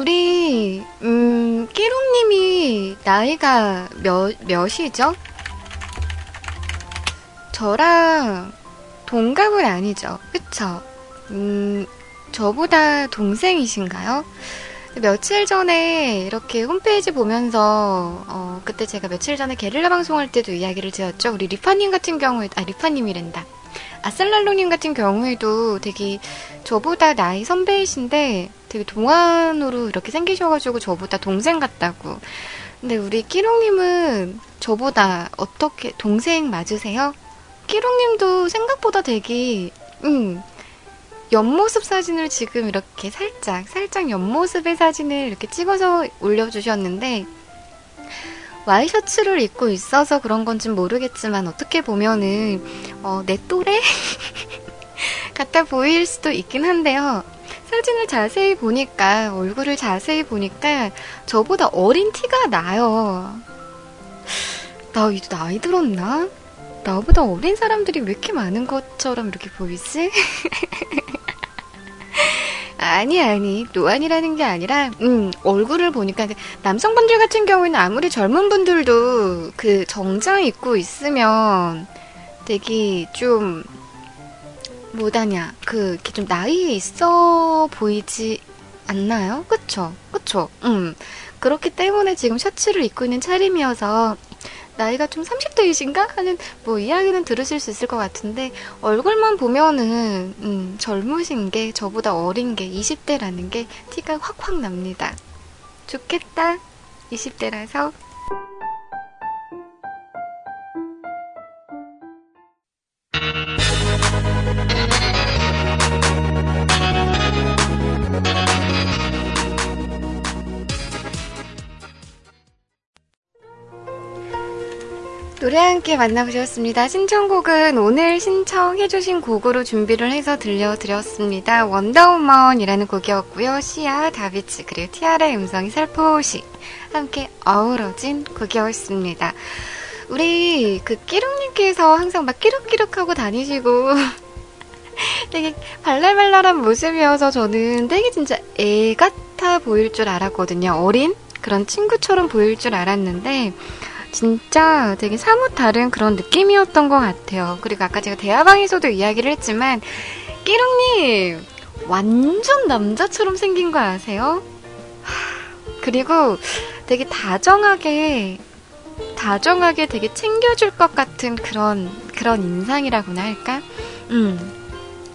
Speaker 2: 우리, 음, 끼롱님이 나이가 몇, 몇이죠? 저랑 동갑은 아니죠. 그쵸? 음, 저보다 동생이신가요? 며칠 전에 이렇게 홈페이지 보면서 어, 그때 제가 며칠 전에 게릴라 방송할 때도 이야기를 드렸죠. 우리 리파님 같은 경우에 아 리파님이란다. 아슬랄로님 같은 경우에도 되게 저보다 나이 선배이신데 되게 동안으로 이렇게 생기셔가지고 저보다 동생 같다고. 근데 우리 끼롱님은 저보다 어떻게 동생 맞으세요? 끼롱님도 생각보다 되게 음 옆모습 사진을 지금 이렇게 살짝, 살짝 옆모습의 사진을 이렇게 찍어서 올려주셨는데, 와이셔츠를 입고 있어서 그런 건지 모르겠지만, 어떻게 보면은, 어, 내 또래? [laughs] [laughs] 같아 보일 수도 있긴 한데요. 사진을 자세히 보니까, 얼굴을 자세히 보니까, 저보다 어린 티가 나요. 나 이제 나이 들었나? 나보다 어린 사람들이 왜 이렇게 많은 것처럼 이렇게 보이지? [laughs] 아니, 아니. 노안이라는 게 아니라, 음, 얼굴을 보니까, 남성분들 같은 경우에는 아무리 젊은 분들도 그 정장 입고 있으면 되게 좀, 뭐다냐, 그, 이렇게 좀 나이 있어 보이지 않나요? 그쵸? 그쵸? 음. 그렇기 때문에 지금 셔츠를 입고 있는 차림이어서 나이가 좀 30대이신가? 하는 뭐 이야기는 들으실 수 있을 것 같은데 얼굴만 보면은 음, 젊으신 게 저보다 어린 게 20대라는 게 티가 확확 납니다. 좋겠다. 20대라서. 노래 함께 만나보셨습니다. 신청곡은 오늘 신청해주신 곡으로 준비를 해서 들려드렸습니다. 원더우먼이라는 곡이었고요. 시아, 다비치, 그리고 티아라의 음성이 살포시 함께 어우러진 곡이었습니다. 우리 그 끼룩님께서 항상 막 끼룩끼룩하고 다니시고 되게 발랄발랄한 모습이어서 저는 되게 진짜 애 같아 보일 줄 알았거든요. 어린 그런 친구처럼 보일 줄 알았는데 진짜 되게 사뭇 다른 그런 느낌이었던 것 같아요. 그리고 아까 제가 대화방에서도 이야기를 했지만, 끼롱님, 완전 남자처럼 생긴 거 아세요? 그리고 되게 다정하게, 다정하게 되게 챙겨줄 것 같은 그런, 그런 인상이라고나 할까? 음.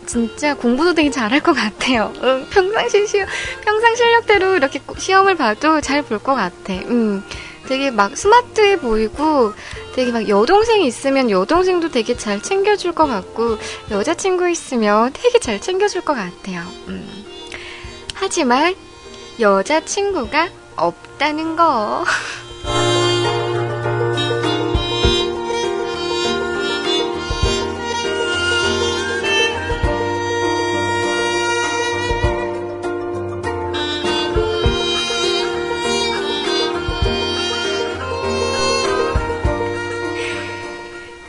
Speaker 2: 진짜 공부도 되게 잘할 것 같아요. 응, 평상시 시, 평상 실력대로 이렇게 시험을 봐도 잘 볼 것 같아. 음. 되게 막 스마트해 보이고 되게 막 여동생이 있으면 여동생도 되게 잘 챙겨줄 것 같고 여자친구 있으면 되게 잘 챙겨줄 것 같아요. 음. 하지만 여자친구가 없다는 거. [laughs]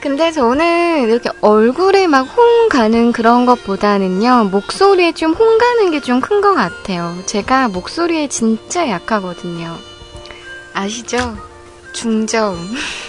Speaker 2: 근데 저는 이렇게 얼굴에 막 홍 가는 그런 것보다는요, 목소리에 좀 홍 가는 게 좀 큰 것 같아요. 제가 목소리에 진짜 약하거든요. 아시죠? 중저음. [laughs]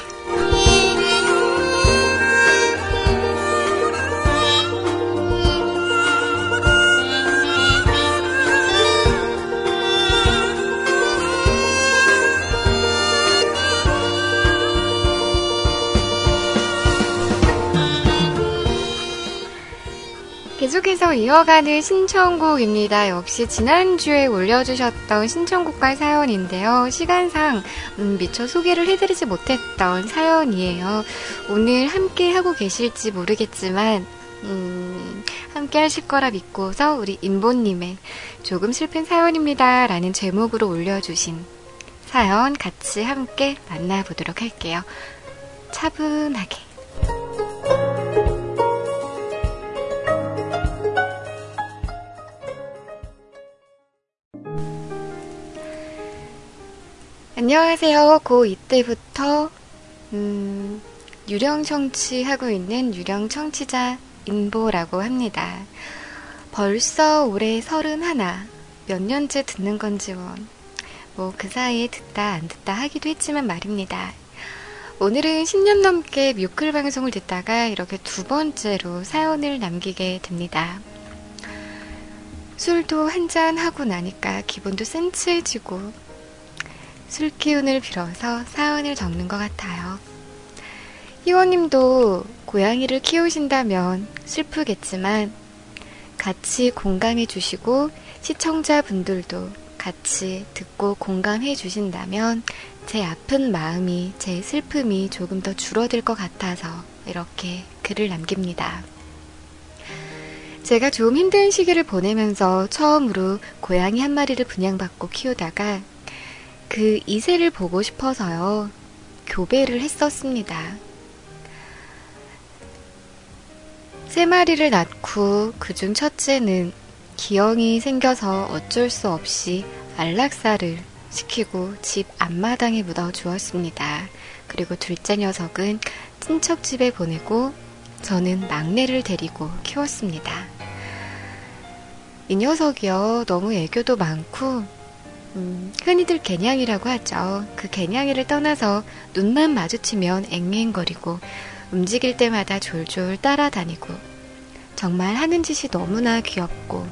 Speaker 2: 계속해서 이어가는 신청곡입니다. 역시 지난주에 올려주셨던 신청곡과 사연인데요. 시간상 음, 미처 소개를 해드리지 못했던 사연이에요. 오늘 함께 하고 계실지 모르겠지만 음, 함께 하실 거라 믿고서 우리 인보님의 조금 슬픈 사연입니다. 라는 제목으로 올려주신 사연 같이 함께 만나보도록 할게요. 차분하게. 안녕하세요. 고 이때부터 음, 유령 청취하고 있는 유령 청취자 인보라고 합니다. 벌써 올해 서른 하나. 몇 년째 듣는 건지 원. 뭐 그 사이에 듣다 안 듣다 하기도 했지만 말입니다. 오늘은 10년 넘게 뮤클 방송을 듣다가 이렇게 두 번째로 사연을 남기게 됩니다. 술도 한 잔 하고 나니까 기분도 센치해지고 술 기운을 빌어서 사연을 적는 것 같아요. 희원님도 고양이를 키우신다면 슬프겠지만 같이 공감해 주시고 시청자분들도 같이 듣고 공감해 주신다면 제 아픈 마음이, 제 슬픔이 조금 더 줄어들 것 같아서 이렇게 글을 남깁니다. 제가 좀 힘든 시기를 보내면서 처음으로 고양이 한 마리를 분양받고 키우다가 그 이세를 보고 싶어서요. 교배를 했었습니다. 세 마리를 낳고 그중 첫째는 기형이 생겨서 어쩔 수 없이 안락사를 시키고 집 앞마당에 묻어 주었습니다. 그리고 둘째 녀석은 친척 집에 보내고 저는 막내를 데리고 키웠습니다. 이 녀석이요, 너무 애교도 많고, 음, 흔히들 개냥이라고 하죠. 그 개냥이를 떠나서 눈만 마주치면 앵앵거리고, 움직일 때마다 졸졸 따라다니고, 정말 하는 짓이 너무나 귀엽고,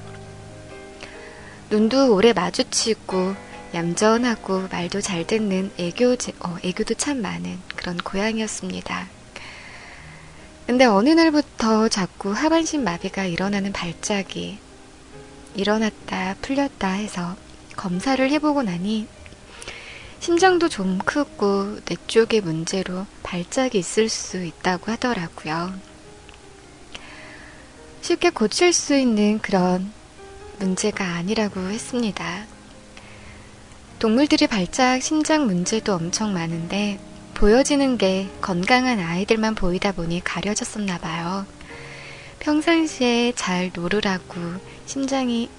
Speaker 2: 눈도 오래 마주치고, 얌전하고 말도 잘 듣는 애교, 어, 애교도 참 많은 그런 고양이였습니다. 근데 어느 날부터 자꾸 하반신 마비가 일어나는 발작이 일어났다 풀렸다 해서 검사를 해보고 나니 심장도 좀 크고 뇌 쪽의 문제로 발작이 있을 수 있다고 하더라고요. 쉽게 고칠 수 있는 그런 문제가 아니라고 했습니다. 동물들이 발작, 심장 문제도 엄청 많은데 보여지는 게 건강한 아이들만 보이다 보니 가려졌었나 봐요. 평상시에 잘 놀으라고 심장이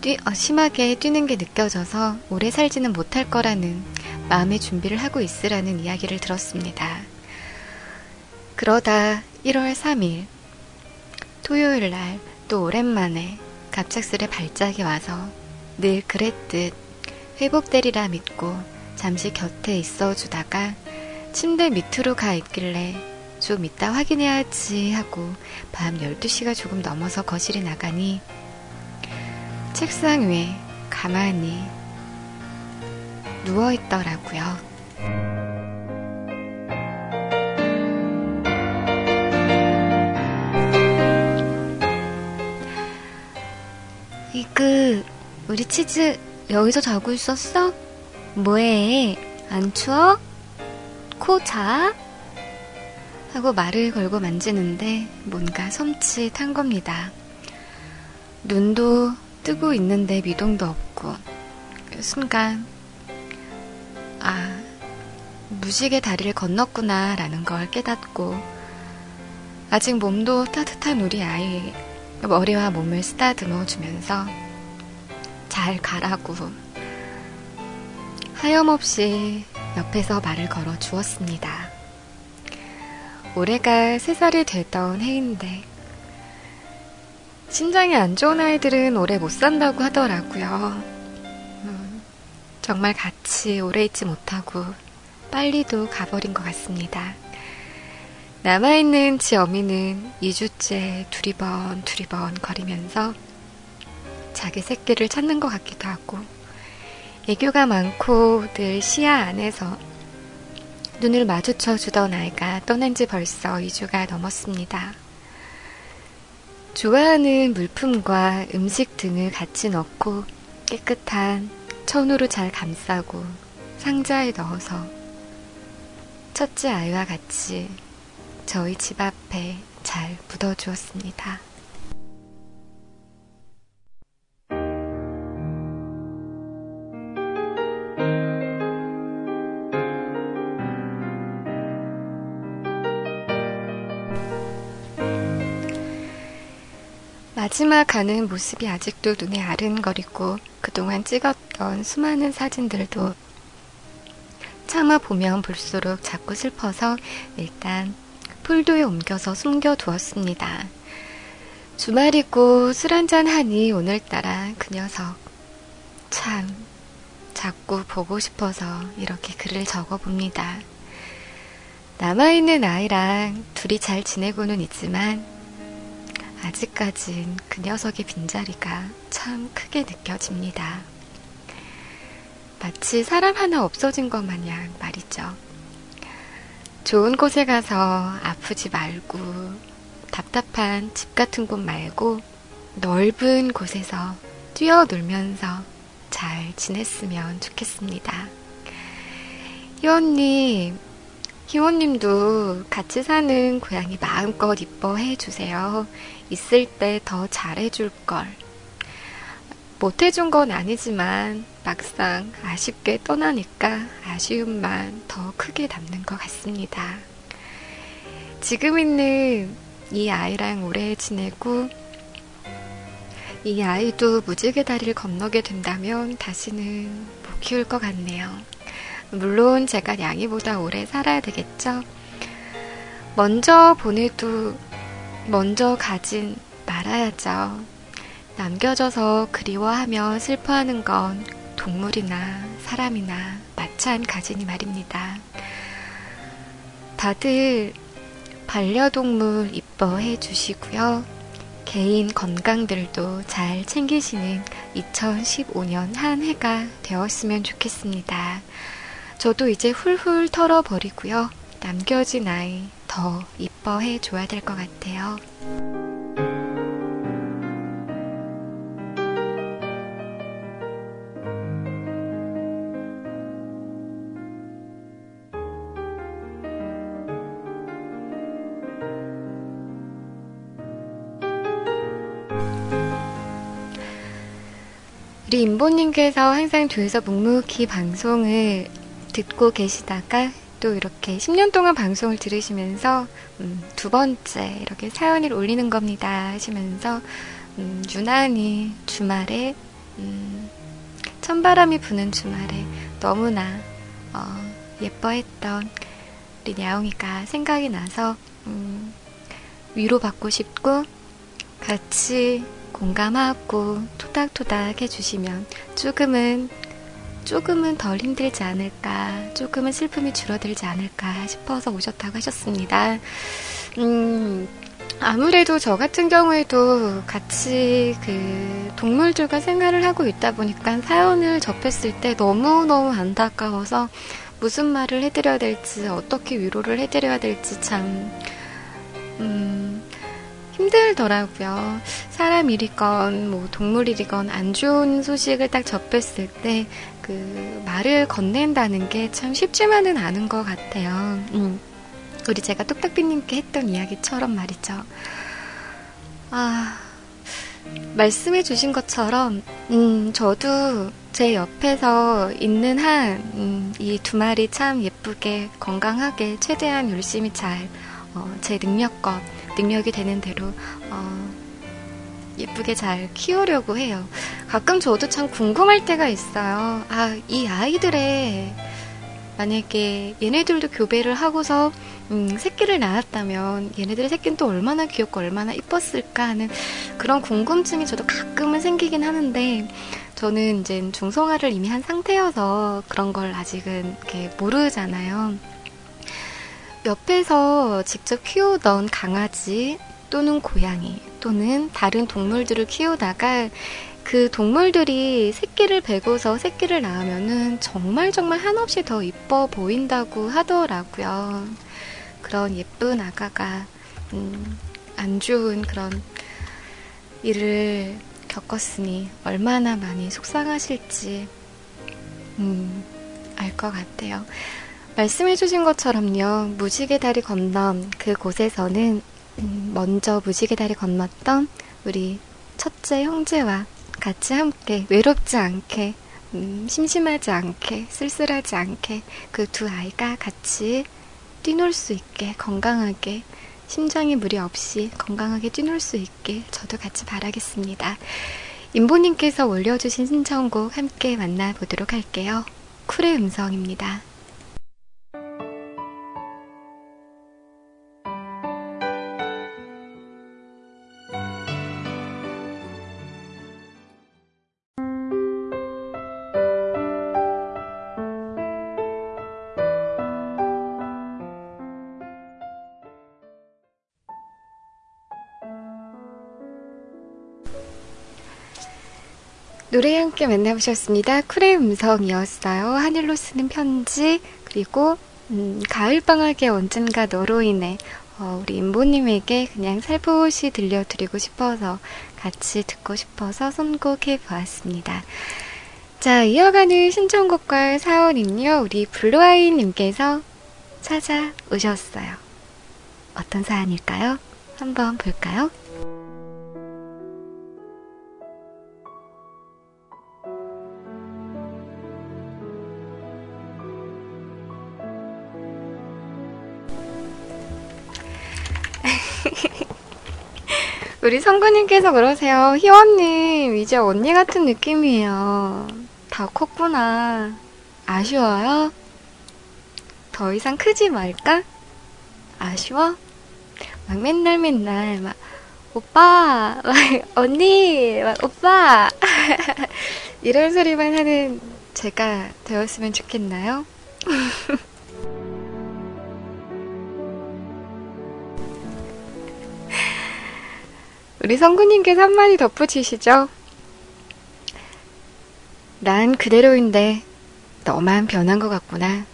Speaker 2: 뛰, 어, 심하게 뛰는 게 느껴져서 오래 살지는 못할 거라는 마음의 준비를 하고 있으라는 이야기를 들었습니다. 그러다 1월 3일 토요일 날 또 오랜만에 갑작스레 발작이 와서 늘 그랬듯 회복되리라 믿고 잠시 곁에 있어 주다가 침대 밑으로 가 있길래 좀 이따 확인해야지 하고 밤 12시가 조금 넘어서 거실에 나가니 책상 위에 가만히 누워 있더라고요. 이그 우리 치즈 여기서 자고 있었어? 뭐해? 안 추워? 코 자? 하고 말을 걸고 만지는데 뭔가 섬찟한 겁니다. 눈도 뜨고 있는데 미동도 없고 그 순간 아 무식의 다리를 건넜구나 라는 걸 깨닫고 아직 몸도 따뜻한 우리 아이 머리와 몸을 쓰다듬어 주면서 잘 가라고 하염없이 옆에서 말을 걸어 주었습니다. 올해가 3살이 되던 해인데 신장이 안 좋은 아이들은 오래 못 산다고 하더라고요. 음, 정말 같이 오래 있지 못하고 빨리도 가버린 것 같습니다. 남아있는 지 어미는 2주째 두리번 두리번 거리면서 자기 새끼를 찾는 것 같기도 하고 애교가 많고 늘 시야 안에서 눈을 마주쳐 주던 아이가 떠난 지 벌써 2주가 넘었습니다. 좋아하는 물품과 음식 등을 같이 넣고 깨끗한 천으로 잘 감싸고 상자에 넣어서 첫째 아이와 같이 저희 집 앞에 잘 묻어주었습니다. 마지막 가는 모습이 아직도 눈에 아른거리고 그동안 찍었던 수많은 사진들도 차마 보면 볼수록 자꾸 슬퍼서 일단 폴도에 옮겨서 숨겨두었습니다. 주말이고 술 한잔 하니 오늘따라 그 녀석 참 자꾸 보고 싶어서 이렇게 글을 적어봅니다. 남아있는 아이랑 둘이 잘 지내고는 있지만 아직까진 그 녀석의 빈자리가 참 크게 느껴집니다. 마치 사람 하나 없어진 것 마냥 말이죠. 좋은 곳에 가서 아프지 말고 답답한 집 같은 곳 말고 넓은 곳에서 뛰어놀면서 잘 지냈으면 좋겠습니다. 희원님, 희원님도 같이 사는 고양이 마음껏 이뻐해 주세요. 있을 때 더 잘해줄 걸. 못해준 건 아니지만 막상 아쉽게 떠나니까 아쉬움만 더 크게 남는 것 같습니다. 지금 있는 이 아이랑 오래 지내고 이 아이도 무지개 다리를 건너게 된다면 다시는 못 키울 것 같네요. 물론 제가 양이보다 오래 살아야 되겠죠? 먼저 보내도 먼저 가진 말아야죠. 남겨져서 그리워하며 슬퍼하는 건 동물이나 사람이나 마찬가지니 말입니다. 다들 반려동물 이뻐해 주시고요. 개인 건강들도 잘 챙기시는 2015년 한 해가 되었으면 좋겠습니다. 저도 이제 훌훌 털어버리고요. 남겨진 아이 더 이뻐해 줘야 될 것 같아요. 우리 임보님께서 항상 뒤에서 묵묵히 방송을 듣고 계시다가 또 이렇게 10년 동안 방송을 들으시면서 음, 두 번째 이렇게 사연을 올리는 겁니다 하시면서 음, 유난히 주말에 음, 찬바람이 부는 주말에 너무나 어, 예뻐했던 우리 야옹이가 생각이 나서 음, 위로받고 싶고 같이 공감하고 토닥토닥 해주시면 조금은 조금은 덜 힘들지 않을까, 조금은 슬픔이 줄어들지 않을까 싶어서 오셨다고 하셨습니다. 음, 아무래도 저 같은 경우에도 같이 그 동물들과 생활을 하고 있다 보니까 사연을 접했을 때 너무너무 안타까워서 무슨 말을 해드려야 될지, 어떻게 위로를 해드려야 될지 참, 음, 힘들더라고요. 사람 일이건 뭐 동물 일이건 안 좋은 소식을 딱 접했을 때 그 말을 건넨다는 게 참 쉽지만은 않은 것 같아요. 음. 우리 제가 뚝딱비님께 했던 이야기처럼 말이죠. 아, 말씀해 주신 것처럼, 음, 저도 제 옆에서 있는 한, 음, 이두 마리 참 예쁘게, 건강하게, 최대한 열심히 잘, 어, 제 능력껏, 능력이 되는 대로, 어, 예쁘게 잘 키우려고 해요. 가끔 저도 참 궁금할 때가 있어요. 아, 이 아이들의 만약에 얘네들도 교배를 하고서 음, 새끼를 낳았다면 얘네들의 새끼는 또 얼마나 귀엽고 얼마나 이뻤을까 하는 그런 궁금증이 저도 가끔은 생기긴 하는데 저는 이제 중성화를 이미 한 상태여서 그런 걸 아직은 모르잖아요. 옆에서 직접 키우던 강아지 또는 고양이 또는 다른 동물들을 키우다가 그 동물들이 새끼를 베고서 새끼를 낳으면은 정말 정말 한없이 더 이뻐 보인다고 하더라고요. 그런 예쁜 아가가 음, 안 좋은 그런 일을 겪었으니 얼마나 많이 속상하실지 음, 알 것 같아요. 말씀해주신 것처럼요, 무지개 다리 건넌 그곳에서는 음, 먼저 무지개 다리 건넜던 우리 첫째 형제와 같이 함께 외롭지 않게 음, 심심하지 않게 쓸쓸하지 않게 그 두 아이가 같이 뛰놀 수 있게 건강하게 심장에 무리 없이 건강하게 뛰놀 수 있게 저도 같이 바라겠습니다. 임보님께서 올려주신 신청곡 함께 만나보도록 할게요. 쿨의 음성입니다. 노래 함께 만나보셨습니다. 쿨의 음성이었어요. 하늘로 쓰는 편지, 그리고, 음, 가을방학의 언젠가 너로 인해, 어, 우리 임보님에게 그냥 살포시 들려드리고 싶어서, 같이 듣고 싶어서 선곡해 보았습니다. 자, 이어가는 신청곡과 사연은요, 우리 블루아이님께서 찾아오셨어요. 어떤 사연일까요? 한번 볼까요? 우리 성구님께서 그러세요. 희원님, 이제 언니 같은 느낌이에요. 다 컸구나. 아쉬워요? 더 이상 크지 말까? 아쉬워? 막 맨날 맨날 막 오빠, 막 언니, 막 오빠 [laughs] 이런 소리만 하는 제가 되었으면 좋겠나요? [laughs] 우리 성구님께서 한마디 덧붙이시죠? 난 그대로인데 너만 변한 것 같구나.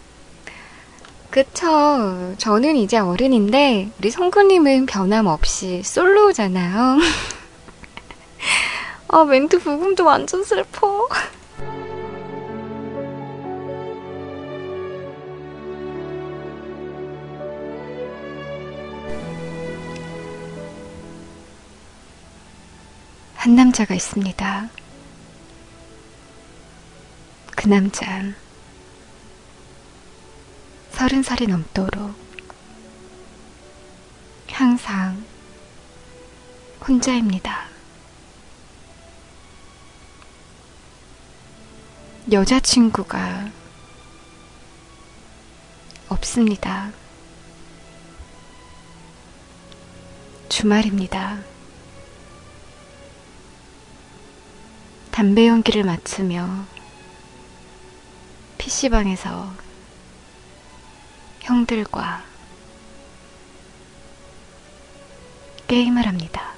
Speaker 2: 그쵸. 저는 이제 어른인데 우리 성구님은 변함없이 솔로잖아요. [laughs] 아 멘트 부금도 완전 슬퍼. 한 남자가 있습니다. 그 남자 서른 살이 넘도록 항상 혼자입니다. 여자친구가 없습니다. 주말입니다. 담배 연기를 맡으며 PC방에서 형들과 게임을 합니다.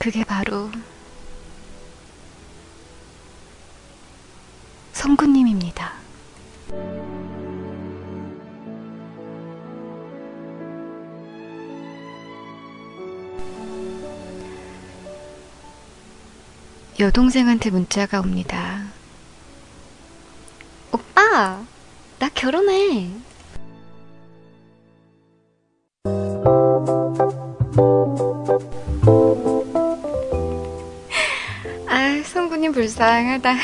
Speaker 2: 그게 바로 성구님입니다. 여동생한테 문자가 옵니다. 오빠, 나 결혼해. 아, 성구님 불쌍하다. [laughs]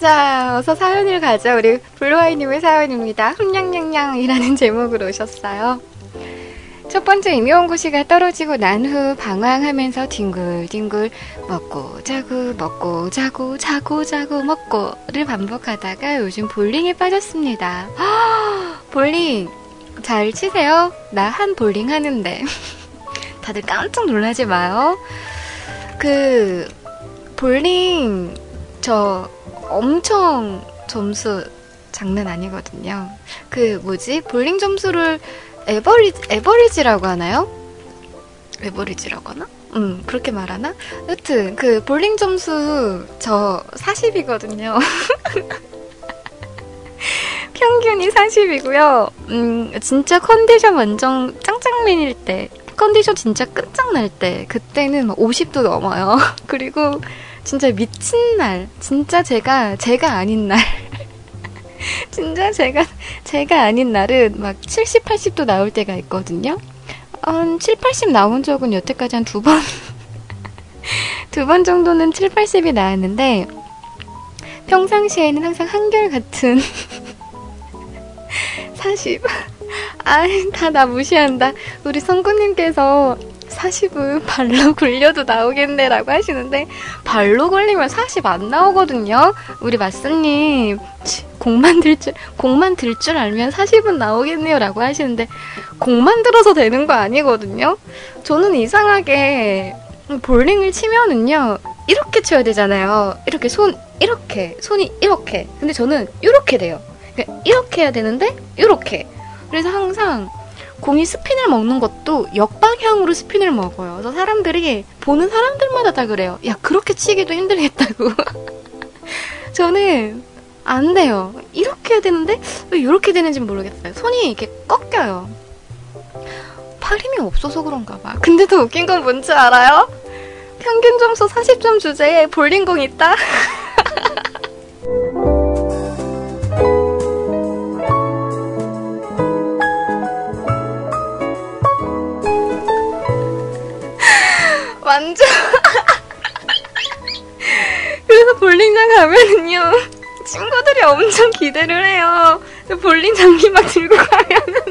Speaker 2: 자, 어서 사연을 가죠. 우리 블루아이님의 사연입니다. 흠냥냥냥이라는 제목으로 오셨어요. 첫 번째 임용고시가 떨어지고 난 후 방황하면서 뒹굴뒹굴 먹고 자고 먹고 자고 자고 자고 먹고를 반복하다가 요즘 볼링에 빠졌습니다. 볼링 잘 치세요? 나 한 볼링 하는데 [laughs] 다들 깜짝 놀라지 마요. 그 볼링 저 엄청 점수 장난 아니거든요. 그 뭐지 볼링 점수를 에버리지, 에버리지라고 하나요? 에버리지라고 하나? 음, 그렇게 말하나? 여튼, 그, 볼링 점수, 저 40이거든요. [laughs] 평균이 40이고요. 음, 진짜 컨디션 완전 짱짱맨일 때, 컨디션 진짜 끝장날 때, 그때는 50도 넘어요. [laughs] 그리고, 진짜 미친 날, 진짜 제가, 제가 아닌 날. [laughs] 진짜 제가, 제가 아닌 날은 막 70, 80도 나올 때가 있거든요. 한 7, 80 나온 적은 여태까지 한 두 번, [laughs] 두 번 정도는 7, 80이 나왔는데, 평상시에는 항상 한결같은 40. [laughs] 아, 다 나 무시한다. 우리 성구님께서 40은 발로 [laughs] 굴려도 나오겠네 라고 하시는데 발로 굴리면 40 안 나오거든요. 우리 마스님 공만 들 줄, 공만 들 줄 알면 40은 나오겠네요. 라고 하시는데, 공만 들어서 되는 거 아니거든요? 저는 이상하게, 볼링을 치면은요, 이렇게 쳐야 되잖아요. 이렇게 손, 이렇게, 손이 이렇게. 근데 저는 이렇게 돼요. 그러니까 이렇게 해야 되는데, 이렇게. 그래서 항상 공이 스핀을 먹는 것도 역방향으로 스핀을 먹어요. 그래서 사람들이 보는 사람들마다 다 그래요. 야 그렇게 치기도 힘들겠다고. [laughs] 저는 안 돼요. 이렇게 해야 되는데 왜 이렇게 되는지 모르겠어요. 손이 이렇게 꺾여요. 팔 힘이 없어서 그런가 봐. 근데 더 웃긴 건 뭔지 알아요? 평균 점수 40점 주제에 볼링공 있다? [laughs] 볼링장 가면은요, 친구들이 엄청 기대를 해요. 볼링 장기 막 들고 가면은.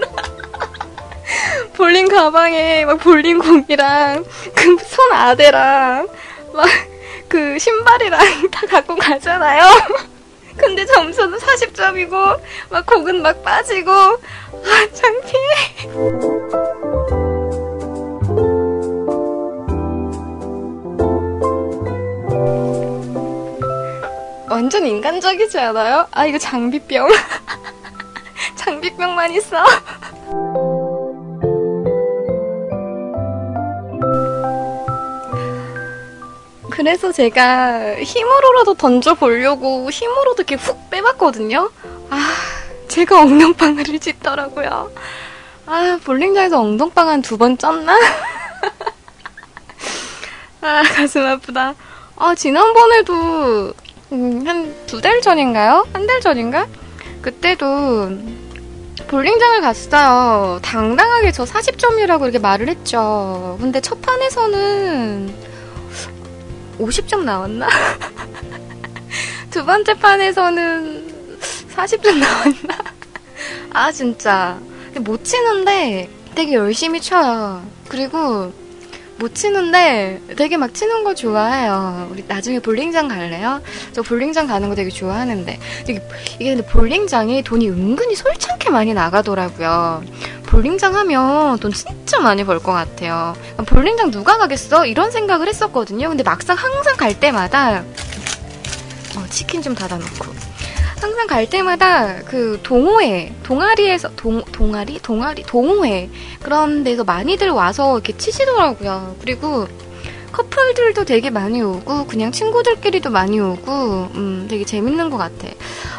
Speaker 2: [laughs] 볼링 가방에 막 볼링 공이랑 그 손 아대랑 막 그 신발이랑 [laughs] 다 갖고 가잖아요. [laughs] 근데 점수는 40점이고 막 공은 막 빠지고 아 창피해. 완전 인간적이지 않아요? 아 이거 장비병. [laughs] 장비병만 있어. [laughs] 그래서 제가 힘으로라도 던져보려고 힘으로도 이렇게 훅 빼봤거든요. 아, 제가 엉덩방아를 찢더라고요. 아, 볼링장에서 엉덩방 한 두 번 쪘나? [laughs] 아, 가슴 아프다. 아, 지난번에도, 음, 한두 달 전인가요? 한 달 전인가? 그때도 볼링장을 갔어요. 당당하게 저 40점이라고 이렇게 말을 했죠. 근데 첫 판에서는 50점 나왔나? [laughs] 두 번째 판에서는 40점 나왔나? [laughs] 아, 진짜. 못 치는데 되게 열심히 쳐요. 그리고 못 치는데 되게 막 치는 거 좋아해요. 우리 나중에 볼링장 갈래요? 저 볼링장 가는 거 되게 좋아하는데. 이게, 근데 볼링장이 돈이 은근히 솔창게 많이 나가더라고요. 볼링장 하면 돈 진짜 많이 벌 것 같아요. 볼링장 누가 가겠어? 이런 생각을 했었거든요. 근데 막상 항상 갈 때마다 어, 치킨 좀 닫아놓고 항상 갈 때마다 그 동호회 동아리에서 동 동아리 동아리 동호회 그런 데서 많이들 와서 이렇게 치시더라고요. 그리고 커플들도 되게 많이 오고 그냥 친구들끼리도 많이 오고 음, 되게 재밌는 것 같아.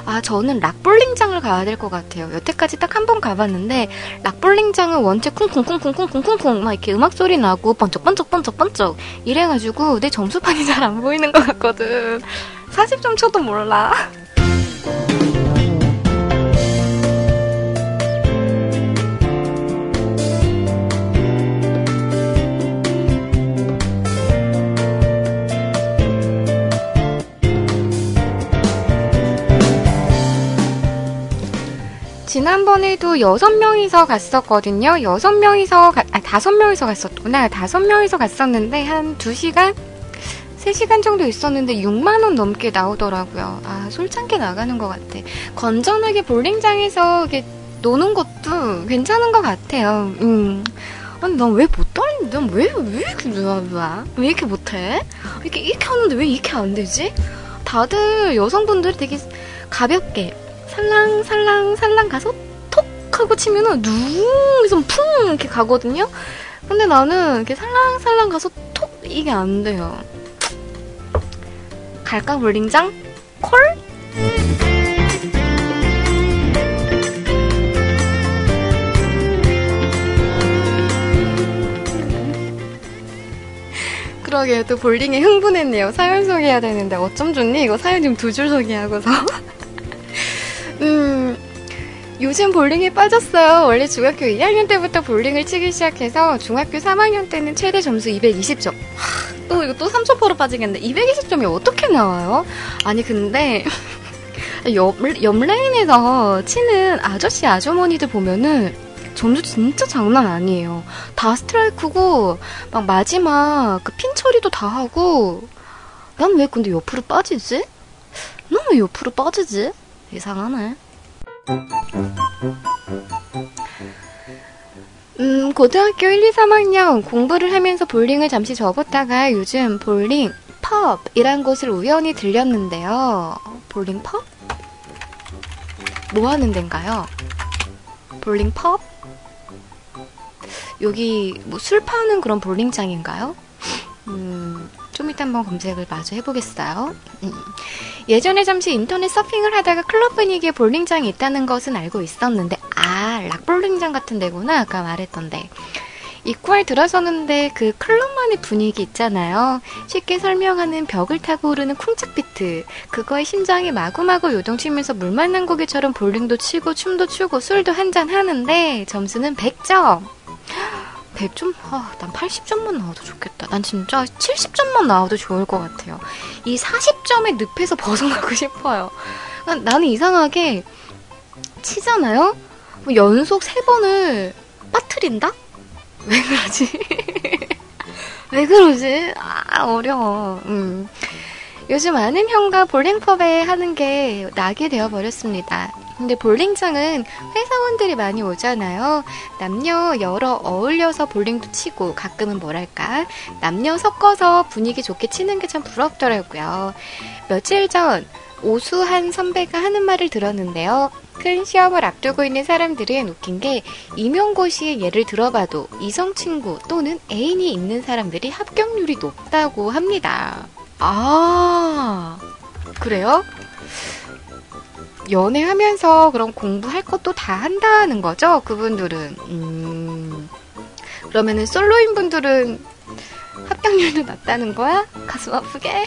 Speaker 2: 아 저는 락볼링장을 가야 될 것 같아요. 여태까지 딱 한 번 가봤는데 락볼링장은 원체 쿵쿵쿵쿵쿵쿵쿵쿵 막 이렇게 음악 소리 나고 번쩍번쩍번쩍번쩍 이래가지고 내 점수판이 잘 안 보이는 것 같거든. 40점 쳐도 몰라. 지난번에도 여섯 명이서 갔었거든요. 여섯 명이서, 가, 아, 다섯 명이서 갔었구나. 다섯 명이서 갔었는데, 한 두 시간? 세 시간 정도 있었는데 6만 원 넘게 나오더라고요. 아, 솔창게 나가는 것 같아. 건전하게 볼링장에서 이렇게 노는 것도 괜찮은 것 같아요. 음. 아니, 난 왜못 떨린데? 난 왜, 왜 이렇게, 왜, 왜 이렇게 못해? 이렇게, 이렇게 하는데 왜 이렇게 안 되지? 다들 여성분들이 되게 가볍게, 살랑 살랑 살랑 가서 톡 하고 치면은 누 해서 풍 이렇게 가거든요. 근데 나는 이렇게 살랑살랑 가서 톡 이게 안 돼요. 갈까 볼링장? 콜? 그러게요. 또 볼링에 흥분했네요. 사연 소개해야 되는데 어쩜 좋니? 이거 사연 좀두줄 소개하고서. [laughs] 음, 요즘 볼링에 빠졌어요. 원래 중학교 2학년 때부터 볼링을 치기 시작해서 중학교 3학년 때는 최대 점수 220점. 하, 또 이거 또 3초포로 빠지겠는데 220점이 어떻게 나와요? 아니 근데 [laughs] 옆, 옆 라인에서 치는 아저씨 아주머니들 보면은 점수 진짜 장난 아니에요. 다 스트라이크고 막 마지막 그 핀 처리도 다 하고 난 왜 근데 옆으로 빠지지? 난 왜 옆으로 빠지지? 이상하네. 음, 고등학교 1, 2, 3학년 공부를 하면서 볼링을 잠시 접었다가 요즘 볼링 펍이란 곳을 우연히 들렸는데요. 볼링 펍? 뭐 하는 데인가요? 볼링 펍? 여기 뭐 술 파는 그런 볼링장인가요? 음, 좀 이따 한번 검색을 마저 해보겠어요. 음. 예전에 잠시 인터넷 서핑을 하다가 클럽 분위기에 볼링장이 있다는 것은 알고 있었는데, 아, 락볼링장 같은 데구나. 아까 말했던데. 입구에 들어서는데 그 클럽만의 분위기 있잖아요. 쉽게 설명하는 벽을 타고 오르는 쿵짝 비트. 그거에 심장이 마구마구 요동치면서 물 만난 고기처럼 볼링도 치고 춤도 추고 술도 한잔 하는데 점수는 100점. 100점? 아, 난 80점만 나와도 좋겠다. 난 진짜 70점만 나와도 좋을 것 같아요. 이 40점의 늪에서 [laughs] 벗어나고 싶어요. 나는 이상하게 치잖아요? 뭐 연속 3번을 빠트린다? [laughs] 왜 그러지? [laughs] 왜 그러지? 아, 어려워. 음. 요즘 아는 형과 볼링펍에 하는 게 낙이 되어버렸습니다. 근데 볼링장은 회사원들이 많이 오잖아요. 남녀 여러 어울려서 볼링도 치고 가끔은 뭐랄까 남녀 섞어서 분위기 좋게 치는 게 참 부럽더라고요. 며칠 전 오수한 선배가 하는 말을 들었는데요. 큰 시험을 앞두고 있는 사람들은 웃긴 게 임용고시의 예를 들어봐도 이성 친구 또는 애인이 있는 사람들이 합격률이 높다고 합니다. 아, 그래요? 연애하면서 그런 공부할 것도 다 한다는 거죠? 그분들은. 음, 그러면은 솔로인 분들은 합격률도 낮다는 거야? 가슴 아프게?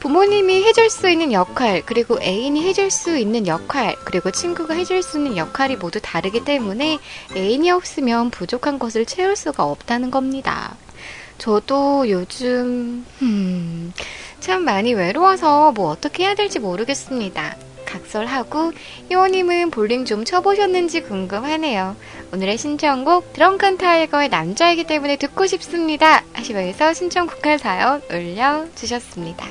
Speaker 2: 부모님이 해줄 수 있는 역할, 그리고 애인이 해줄 수 있는 역할, 그리고 친구가 해줄 수 있는 역할이 모두 다르기 때문에 애인이 없으면 부족한 것을 채울 수가 없다는 겁니다. 저도 요즘, 음, 참 많이 외로워서 뭐 어떻게 해야 될지 모르겠습니다. 각설하고 희원님은 볼링 좀 쳐보셨는지 궁금하네요. 오늘의 신청곡 드렁큰 타이거의 남자이기 때문에 듣고 싶습니다. 하시면서 신청곡한 사연 올려주셨습니다.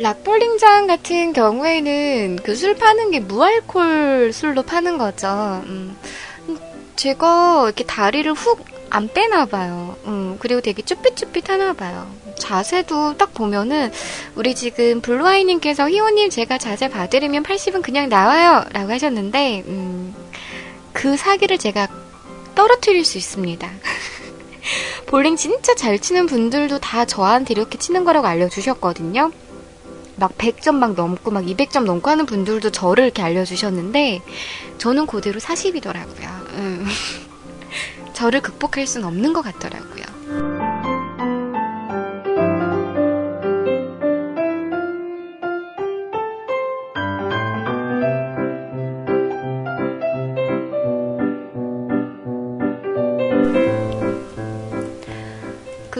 Speaker 2: 락볼링장 같은 경우에는 그 술 파는 게 무알콜 술로 파는 거죠. 음, 제가 이렇게 다리를 훅 안 빼나 봐요. 음, 그리고 되게 쭈삣쭈삣하나 봐요. 자세도 딱 보면은 우리 지금 블루아이님께서 희원님 제가 자세 봐드리면 80은 그냥 나와요 라고 하셨는데 음, 그 사기를 제가 떨어뜨릴 수 있습니다. [laughs] 볼링 진짜 잘 치는 분들도 다 저한테 이렇게 치는 거라고 알려주셨거든요. 막 100점 막 넘고 막 200점 넘고 하는 분들도 저를 이렇게 알려주셨는데 저는 그대로 40이더라고요. 음. [laughs] 저를 극복할 수는 없는 것 같더라고요.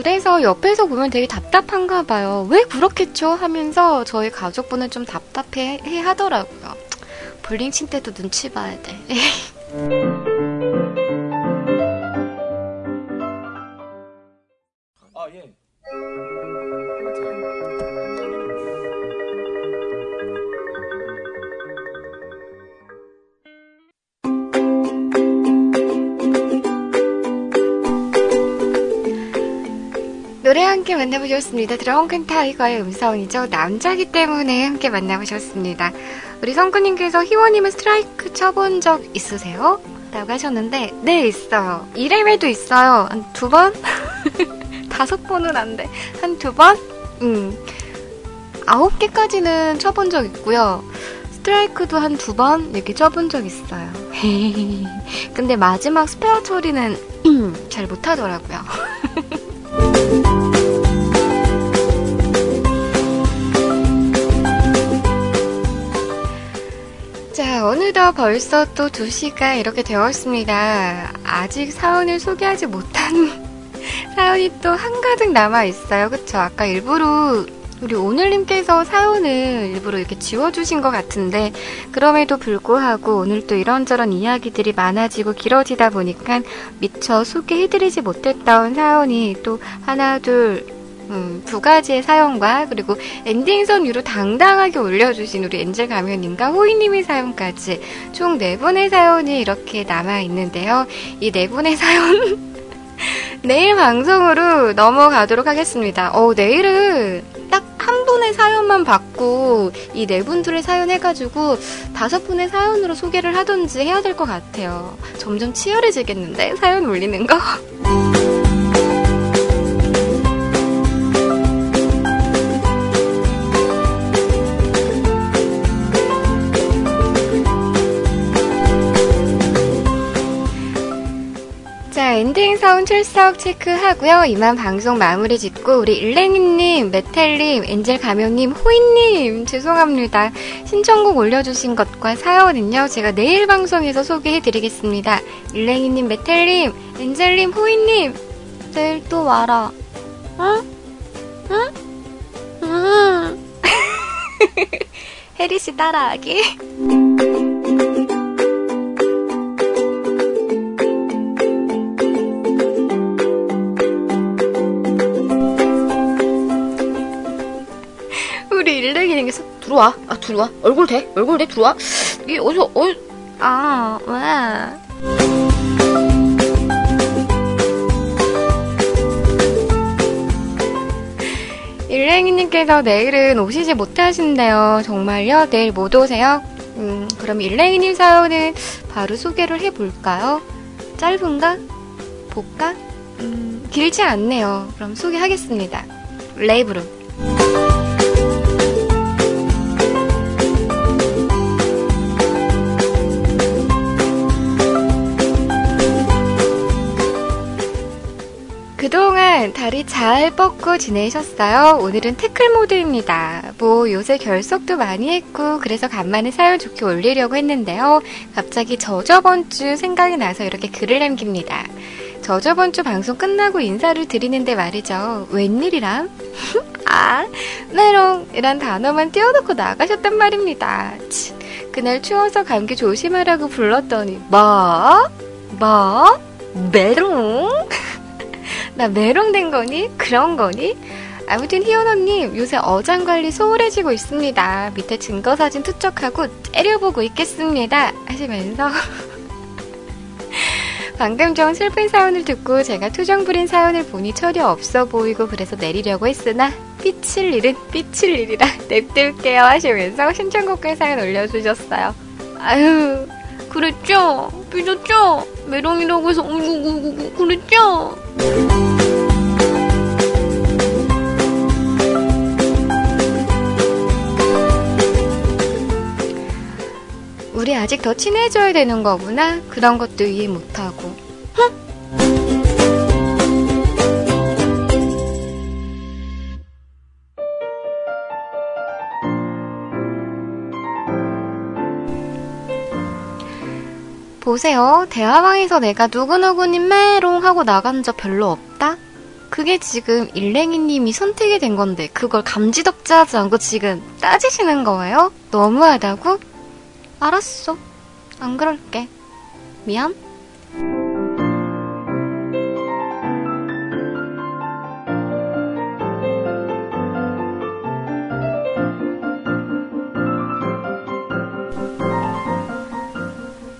Speaker 2: 그래서 옆에서 보면 되게 답답한가 봐요. 왜 그렇겠죠? 하면서 저희 가족분은 좀 답답해 하더라고요. 볼링 친 때도 눈치 봐야 돼. [laughs] 노래 함께 만나보셨습니다. 드렁큰 타이거의 음성이죠. 남자기 때문에 함께 만나보셨습니다. 우리 성구님께서 희원님은 스트라이크 쳐본 적 있으세요? 라고 하셨는데, 네, 있어요. 1회에도 있어요. 한 두 번? [laughs] 다섯 번은 안 돼. 한 두 번? 음. 아홉 개까지는 쳐본 적 있고요. 스트라이크도 한 두 번 이렇게 쳐본 적 있어요. [laughs] 근데 마지막 스페어 처리는 [clears throat] 잘 못하더라고요. [laughs] 자, 어느덧 벌써 또 2시가 이렇게 되었습니다. 아직 사연을 소개하지 못한 [laughs] 사연이 또 한가득 남아 있어요. 그쵸? 아까 일부러 우리 오늘님께서 사연을 일부러 이렇게 지워주신 것 같은데, 그럼에도 불구하고 오늘 또 이런저런 이야기들이 많아지고 길어지다 보니까 미처 소개해드리지 못했던 사연이 또 하나, 둘, 음, 두 가지의 사연과 그리고 엔딩선 위로 당당하게 올려주신 우리 엔젤 가면님과 호이님의 사연까지 총 네 분의 사연이 이렇게 남아 있는데요. 이 네 분의 사연 [laughs] 내일 방송으로 넘어가도록 하겠습니다. 어, 내일은 딱 한 분의 사연만 받고 이 네 분들의 사연 해가지고 다섯 분의 사연으로 소개를 하든지 해야 될 것 같아요. 점점 치열해지겠는데? 사연 올리는 거? [laughs] 엔딩 사운 출석 체크하고요. 이만 방송 마무리 짓고 우리 일랭이님, 메텔님, 엔젤 가명님, 호이님 죄송합니다. 신청곡 올려주신 것과 사연은요. 제가 내일 방송에서 소개해드리겠습니다. 일랭이님, 메텔님, 엔젤님, 호이님 내일 또 와라. 응? 응? 응? [laughs] 혜리씨 따라하기. [laughs] 들어와. 아 들어와. 얼굴 대. 얼굴 대 들어와. 이 어디서 어? 아 왜? 일랭이님께서 내일은 오시지 못하신대요. 정말요? 내일 못 오세요? 음, 그럼 일랭이님 사연은 바로 소개를 해볼까요? 짧은가? 볼까? 음, 길지 않네요. 그럼 소개하겠습니다. 레이브로. 그동안 다리 잘 뻗고 지내셨어요? 오늘은 태클 모드입니다. 뭐 요새 결석도 많이 했고 그래서 간만에 사연 좋게 올리려고 했는데요. 갑자기 저 저번 주 생각이 나서 이렇게 글을 남깁니다. 저 저번 주 방송 끝나고 인사를 드리는데 말이죠. 웬일이람? [laughs] 아, 메롱 이란 단어만 띄워놓고 나가셨단 말입니다. 치, 그날 추워서 감기 조심하라고 불렀더니 뭐? 뭐? 메롱? [laughs] 나 메롱된 거니? 그런 거니? 아무튼 희원언님 요새 어장 관리 소홀해지고 있습니다. 밑에 증거 사진 투척하고 때려보고 있겠습니다. 하시면서 [laughs] 방금 전 슬픈 사연을 듣고 제가 투정 부린 사연을 보니 철이 없어 보이고 그래서 내리려고 했으나 삐칠 일은 삐칠 일이라 [laughs] 냅둘게요 하시면서 신청곡과 사연 올려주셨어요. 아유 그랬죠? 삐졌죠? 메롱이라고 해서 우구구구 그랬죠? 우리 아직 더 친해져야 되는 거구나. 그런 것도 이해 못하고. 보세요. 대화방에서 내가 누구누구님 메롱 하고 나간 적 별로 없다? 그게 지금 일랭이님이 선택이 된 건데 그걸 감지덕지 하지 않고 지금 따지시는 거예요? 너무하다고? 알았어. 안 그럴게. 미안.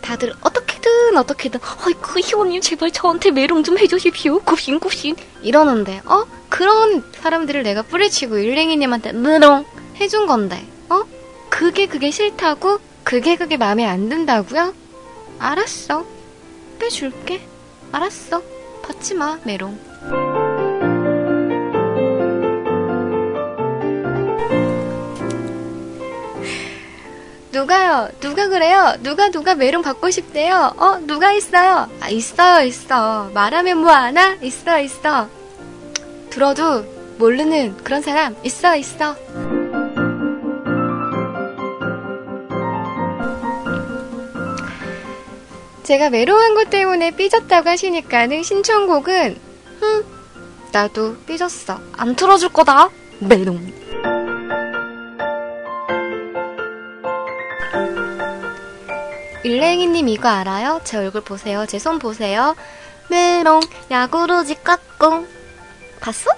Speaker 2: 다들 어떻게든 어떻게든 아이고 희원님 제발 저한테 메롱 좀 해주십시오 굽신굽신 이러는데 어? 그런 사람들을 내가 뿌리치고 일랭이님한테 메롱 해준 건데 어? 그게 그게 싫다고? 그게 그게 마음에 안 든다고요? 알았어 빼줄게 알았어 받지 마 메롱 누가요? 누가 그래요? 누가 누가 메롱 받고 싶대요? 어? 누가 있어요? 아, 있어요, 있어. 말하면 뭐 하나? 있어, 있어. 들어도 모르는 그런 사람 있어, 있어. 제가 메롱한 것 때문에 삐졌다고 하시니까는 신청곡은 흠, 나도 삐졌어. 안 틀어줄 거다. 메롱. 일랭이님 이거 알아요? 제 얼굴 보세요. 제 손 보세요. 메롱 야구루지 까꿍 봤어?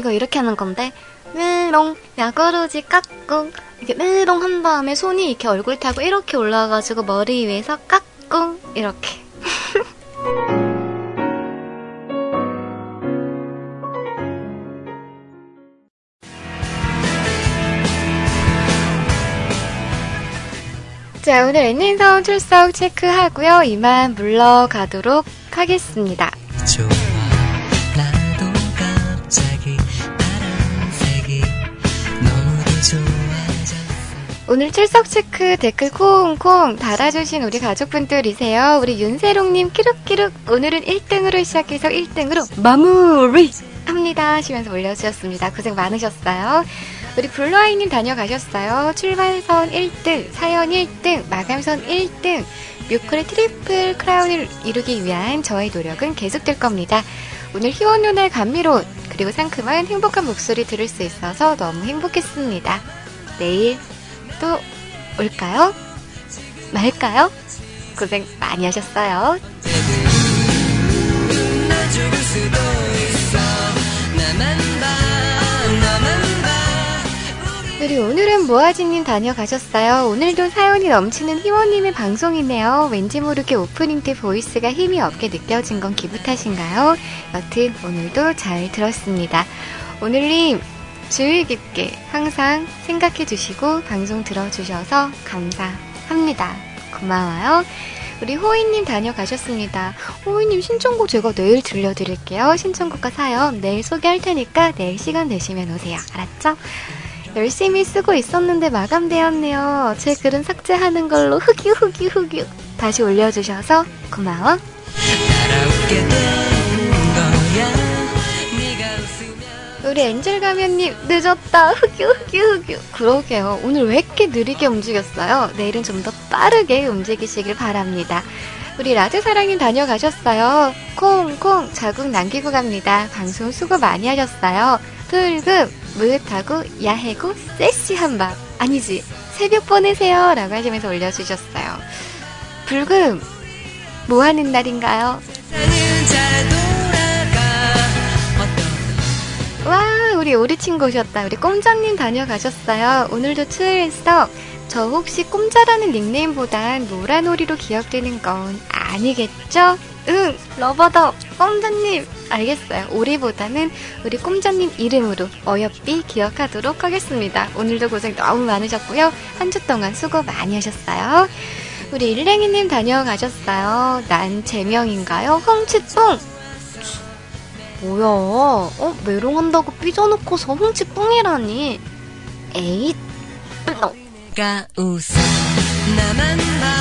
Speaker 2: 이거 이렇게 하는 건데 메롱 야구르지 깍꿍. 이렇게 메롱 한 다음에 손이 이렇게 얼굴 타고 이렇게 올라와가지고 머리 위에서 깍꿍. 이렇게. [laughs] 자, 오늘 랜닝사운 출석 체크하고요. 이만 물러가도록 하겠습니다. 좋아, 오늘 출석 체크 댓글 콩콩 달아주신 우리 가족분들이세요. 우리 윤세롱님 끼룩끼룩 오늘은 1등으로 시작해서 1등으로 마무리 합니다 하시면서 올려주셨습니다. 고생 많으셨어요. 우리 블루아이님 다녀가셨어요. 출발선 1등, 사연 1등, 마감선 1등, 뮤클의 트리플 크라운을 이루기 위한 저의 노력은 계속될 겁니다. 오늘 희원 누나의 감미로운 그리고 상큼한 행복한 목소리 들을 수 있어서 너무 행복했습니다. 내일 또 올까요? 말까요? 고생 많이 하셨어요. 우리 오늘은 모아지님 다녀가셨어요. 오늘도 사연이 넘치는 희원님의 방송이네요. 왠지 모르게 오프닝 때 보이스가 힘이 없게 느껴진 건 기분 탓인가요? 여튼 오늘도 잘 들었습니다. 오늘님 주의 깊게 항상 생각해 주시고 방송 들어주셔서 감사합니다. 고마워요. 우리 호이님 다녀가셨습니다. 호이님 신청곡 제가 내일 들려드릴게요. 신청곡과 사연 내일 소개할 테니까 내일 시간 되시면 오세요. 알았죠? 열심히 쓰고 있었는데 마감되었네요. 제 글은 삭제하는 걸로 흑유 흑유 흑유 다시 올려주셔서 고마워. 우리 엔젤 가면님 늦었다. 흑유 흑유 흑유. 그러게요. 오늘 왜 이렇게 느리게 움직였어요? 내일은 좀 더 빠르게 움직이시길 바랍니다. 우리 라드 사랑님 다녀가셨어요? 콩콩. 자국 남기고 갑니다. 방송 수고 많이 하셨어요. 불금. 므흣하고 야하고 섹시한 밤. 아니지. 새벽 보내세요. 라고 하시면서 올려주셨어요. 불금. 뭐 하는 날인가요? 와 우리 우리 친구 오셨다 우리 꼼자님 다녀가셨어요 오늘도 출석 저 혹시 꼼자라는 닉네임보단 노라놀이로 기억되는 건 아니겠죠? 응, 러버더, 꼼자님. 알겠어요. 우리보다는 우리 꼼자님 이름으로 어여삐 기억하도록 하겠습니다. 오늘도 고생 너무 많으셨고요. 한 주 동안 수고 많이 하셨어요. 우리 일랭이님 다녀가셨어요. 난 제명인가요? 헝치뿡! 뭐야, 어? 메롱한다고 삐져놓고서 훔치뿡이라니. 에잇, 뿔렁. 가 웃어, 나만 봐.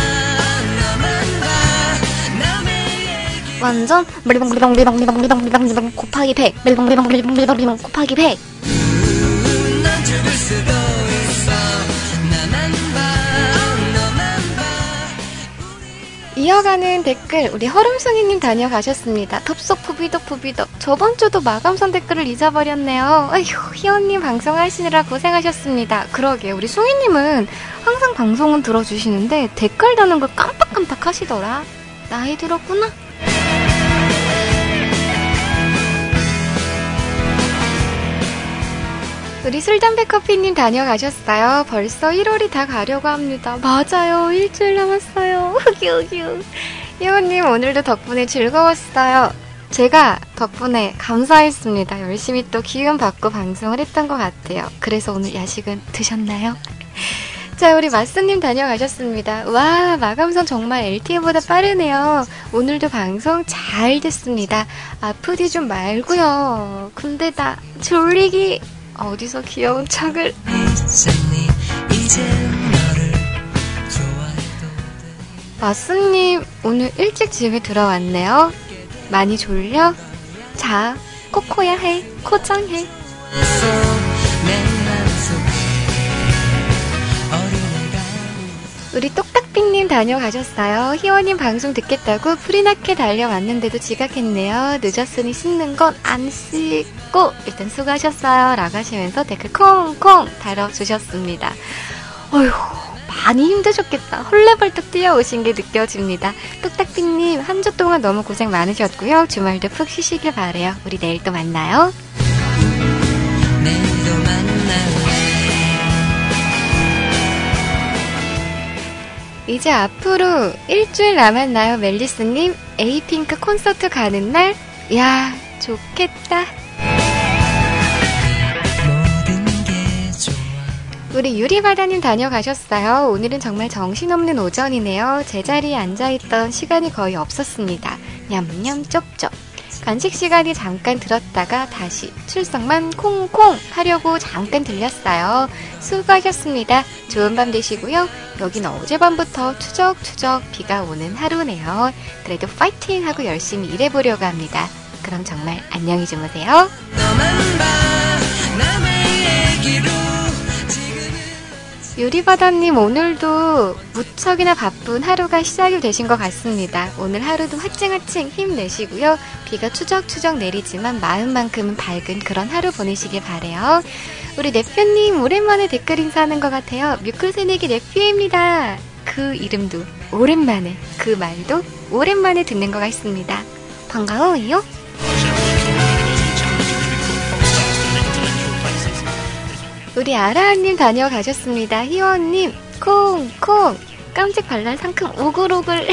Speaker 2: 완전 블리벙블리벙블리벙블리벙블리벙 곱하기 100 블리벙블리벙블리벙블리벙 곱하기 100 이어가는 댓글 우리 허름숭이님 다녀가셨습니다. 덥석 부비덕 부비덕 저번 주도 마감선 댓글을 잊어버렸네요. 아휴 희원님 방송하시느라 고생하셨습니다. 그러게 우리 숭이님은 항상 방송은 들어주시는데 댓글 다는 걸 깜빡깜빡 하시더라. 나이 들었구나. 우리 술담배 커피님 다녀가셨어요. 벌써 1월이 다 가려고 합니다. 맞아요. 일주일 남았어요. [laughs] 후기후기. 희원님 오늘도 덕분에 즐거웠어요. 제가 덕분에 감사했습니다. 열심히 또 기운 받고 방송을 했던 것 같아요. 그래서 오늘 야식은 드셨나요? [laughs] 자, 우리 마스님 다녀가셨습니다. 와, 마감선 정말 LTE보다 빠르네요. 오늘도 방송 잘 됐습니다. 아프디 좀 말고요. 근데 다 졸리기 어디서 귀여운 척을. 마스님 오늘 일찍 집에 들어왔네요. 많이 졸려? 자 코코야 해. 코장해. 우리 똑딱 빙님 다녀가셨어요. 희원님 방송 듣겠다고 프리나케 달려왔는데도 지각했네요. 늦었으니 씻는 건 안 씻고 일단 수고하셨어요. 라고 하시면서 댓글 콩콩 달아주셨습니다. 어휴 많이 힘드셨겠다. 헐레벌떡 뛰어오신 게 느껴집니다. 똑딱빙님 한 주 동안 너무 고생 많으셨고요. 주말도 푹 쉬시길 바래요. 우리 내일 또 만나요. 내일도 만나요. 이제 앞으로 일주일 남았나요, 멜리스님? 에이핑크 콘서트 가는 날? 야, 좋겠다. 우리 유리바다님 다녀가셨어요. 오늘은 정말 정신없는 오전이네요. 제자리에 앉아있던 시간이 거의 없었습니다. 냠냠 쩝쩝. 간식 시간이 잠깐 들었다가 다시 출석만 콩콩 하려고 잠깐 들렸어요. 수고하셨습니다. 좋은 밤 되시고요. 여긴 어젯밤부터 추적추적 비가 오는 하루네요. 그래도 파이팅 하고 열심히 일해보려고 합니다. 그럼 정말 안녕히 주무세요. 유리바다님 오늘도 무척이나 바쁜 하루가 시작이 되신 것 같습니다. 오늘 하루도 화칭화칭 힘내시고요. 비가 추적추적 내리지만 마음만큼은 밝은 그런 하루 보내시길 바래요. 우리 네표님 오랜만에 댓글 인사하는 것 같아요. 뮤클 새내기 네표입니다. 그 이름도 오랜만에 그 말도 오랜만에 듣는 것 같습니다. 반가워요. 우리 아라님 다녀가셨습니다. 희원님, 콩 콩, 깜찍 발랄 상큼 오글오글,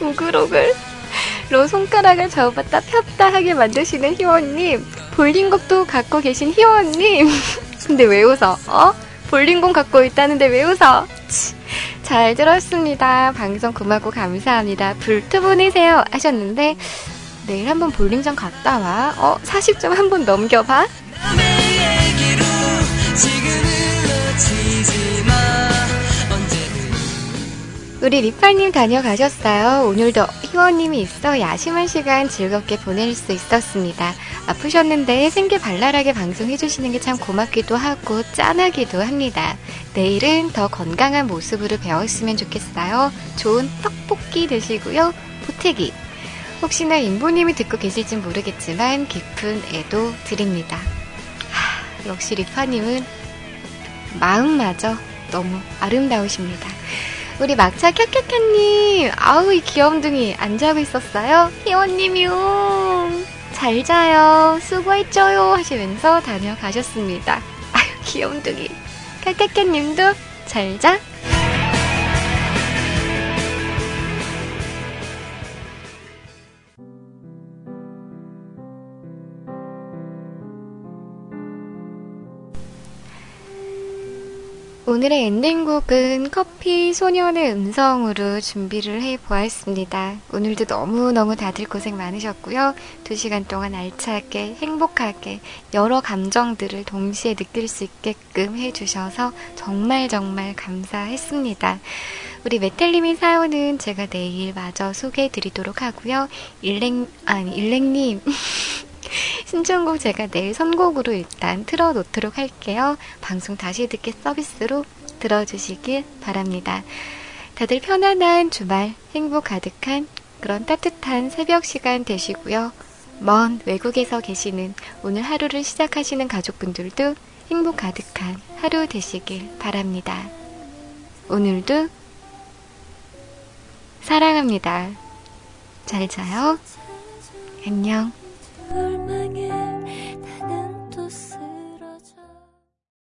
Speaker 2: 오글오글, [laughs] 로 손가락을 접었다 폈다 하게 만드시는 희원님, 볼링곡도 갖고 계신 희원님. [laughs] 근데 왜 웃어? 어? 볼링공 갖고 있다는데 왜 웃어? 잘 들었습니다. 방송 고맙고 감사합니다. 불투 보내세요 하셨는데 내일 한번 볼링장 갔다 와. 어, 40점 한번 넘겨봐. 우리 리파님 다녀가셨어요. 오늘도 희원님이 있어 야심한 시간 즐겁게 보낼 수 있었습니다. 아프셨는데 생기 발랄하게 방송해주시는 게 참 고맙기도 하고 짠하기도 합니다. 내일은 더 건강한 모습으로 배웠으면 좋겠어요. 좋은 떡볶이 드시고요. 보태기. 혹시나 인보님이 듣고 계실진 모르겠지만 깊은 애도 드립니다. 하, 역시 리파님은 마음마저 너무 아름다우십니다. 우리 막차 캬캬캬님, 아우, 이 귀염둥이 안 자고 있었어요? 희원님이요. 잘 자요. 수고했죠요. 하시면서 다녀가셨습니다. 아유, 귀염둥이. 캬캬캬님도 잘 자. 오늘의 엔딩곡은 커피 소년의 음성으로 준비를 해 보았습니다. 오늘도 너무너무 다들 고생 많으셨고요. 두 시간 동안 알차게, 행복하게, 여러 감정들을 동시에 느낄 수 있게끔 해주셔서 정말 정말 감사했습니다. 우리 메텔님의 사연은 제가 내일 마저 소개해 드리도록 하고요. 일랭, 아니, 일랭님. [laughs] 신청곡 제가 내일 선곡으로 일단 틀어놓도록 할게요. 방송 다시 듣기 서비스로 들어주시길 바랍니다. 다들 편안한 주말, 행복 가득한 그런 따뜻한 새벽 시간 되시고요. 먼 외국에서 계시는 오늘 하루를 시작하시는 가족분들도 행복 가득한 하루 되시길 바랍니다. 오늘도 사랑합니다. 잘 자요. 안녕.
Speaker 5: 널 망해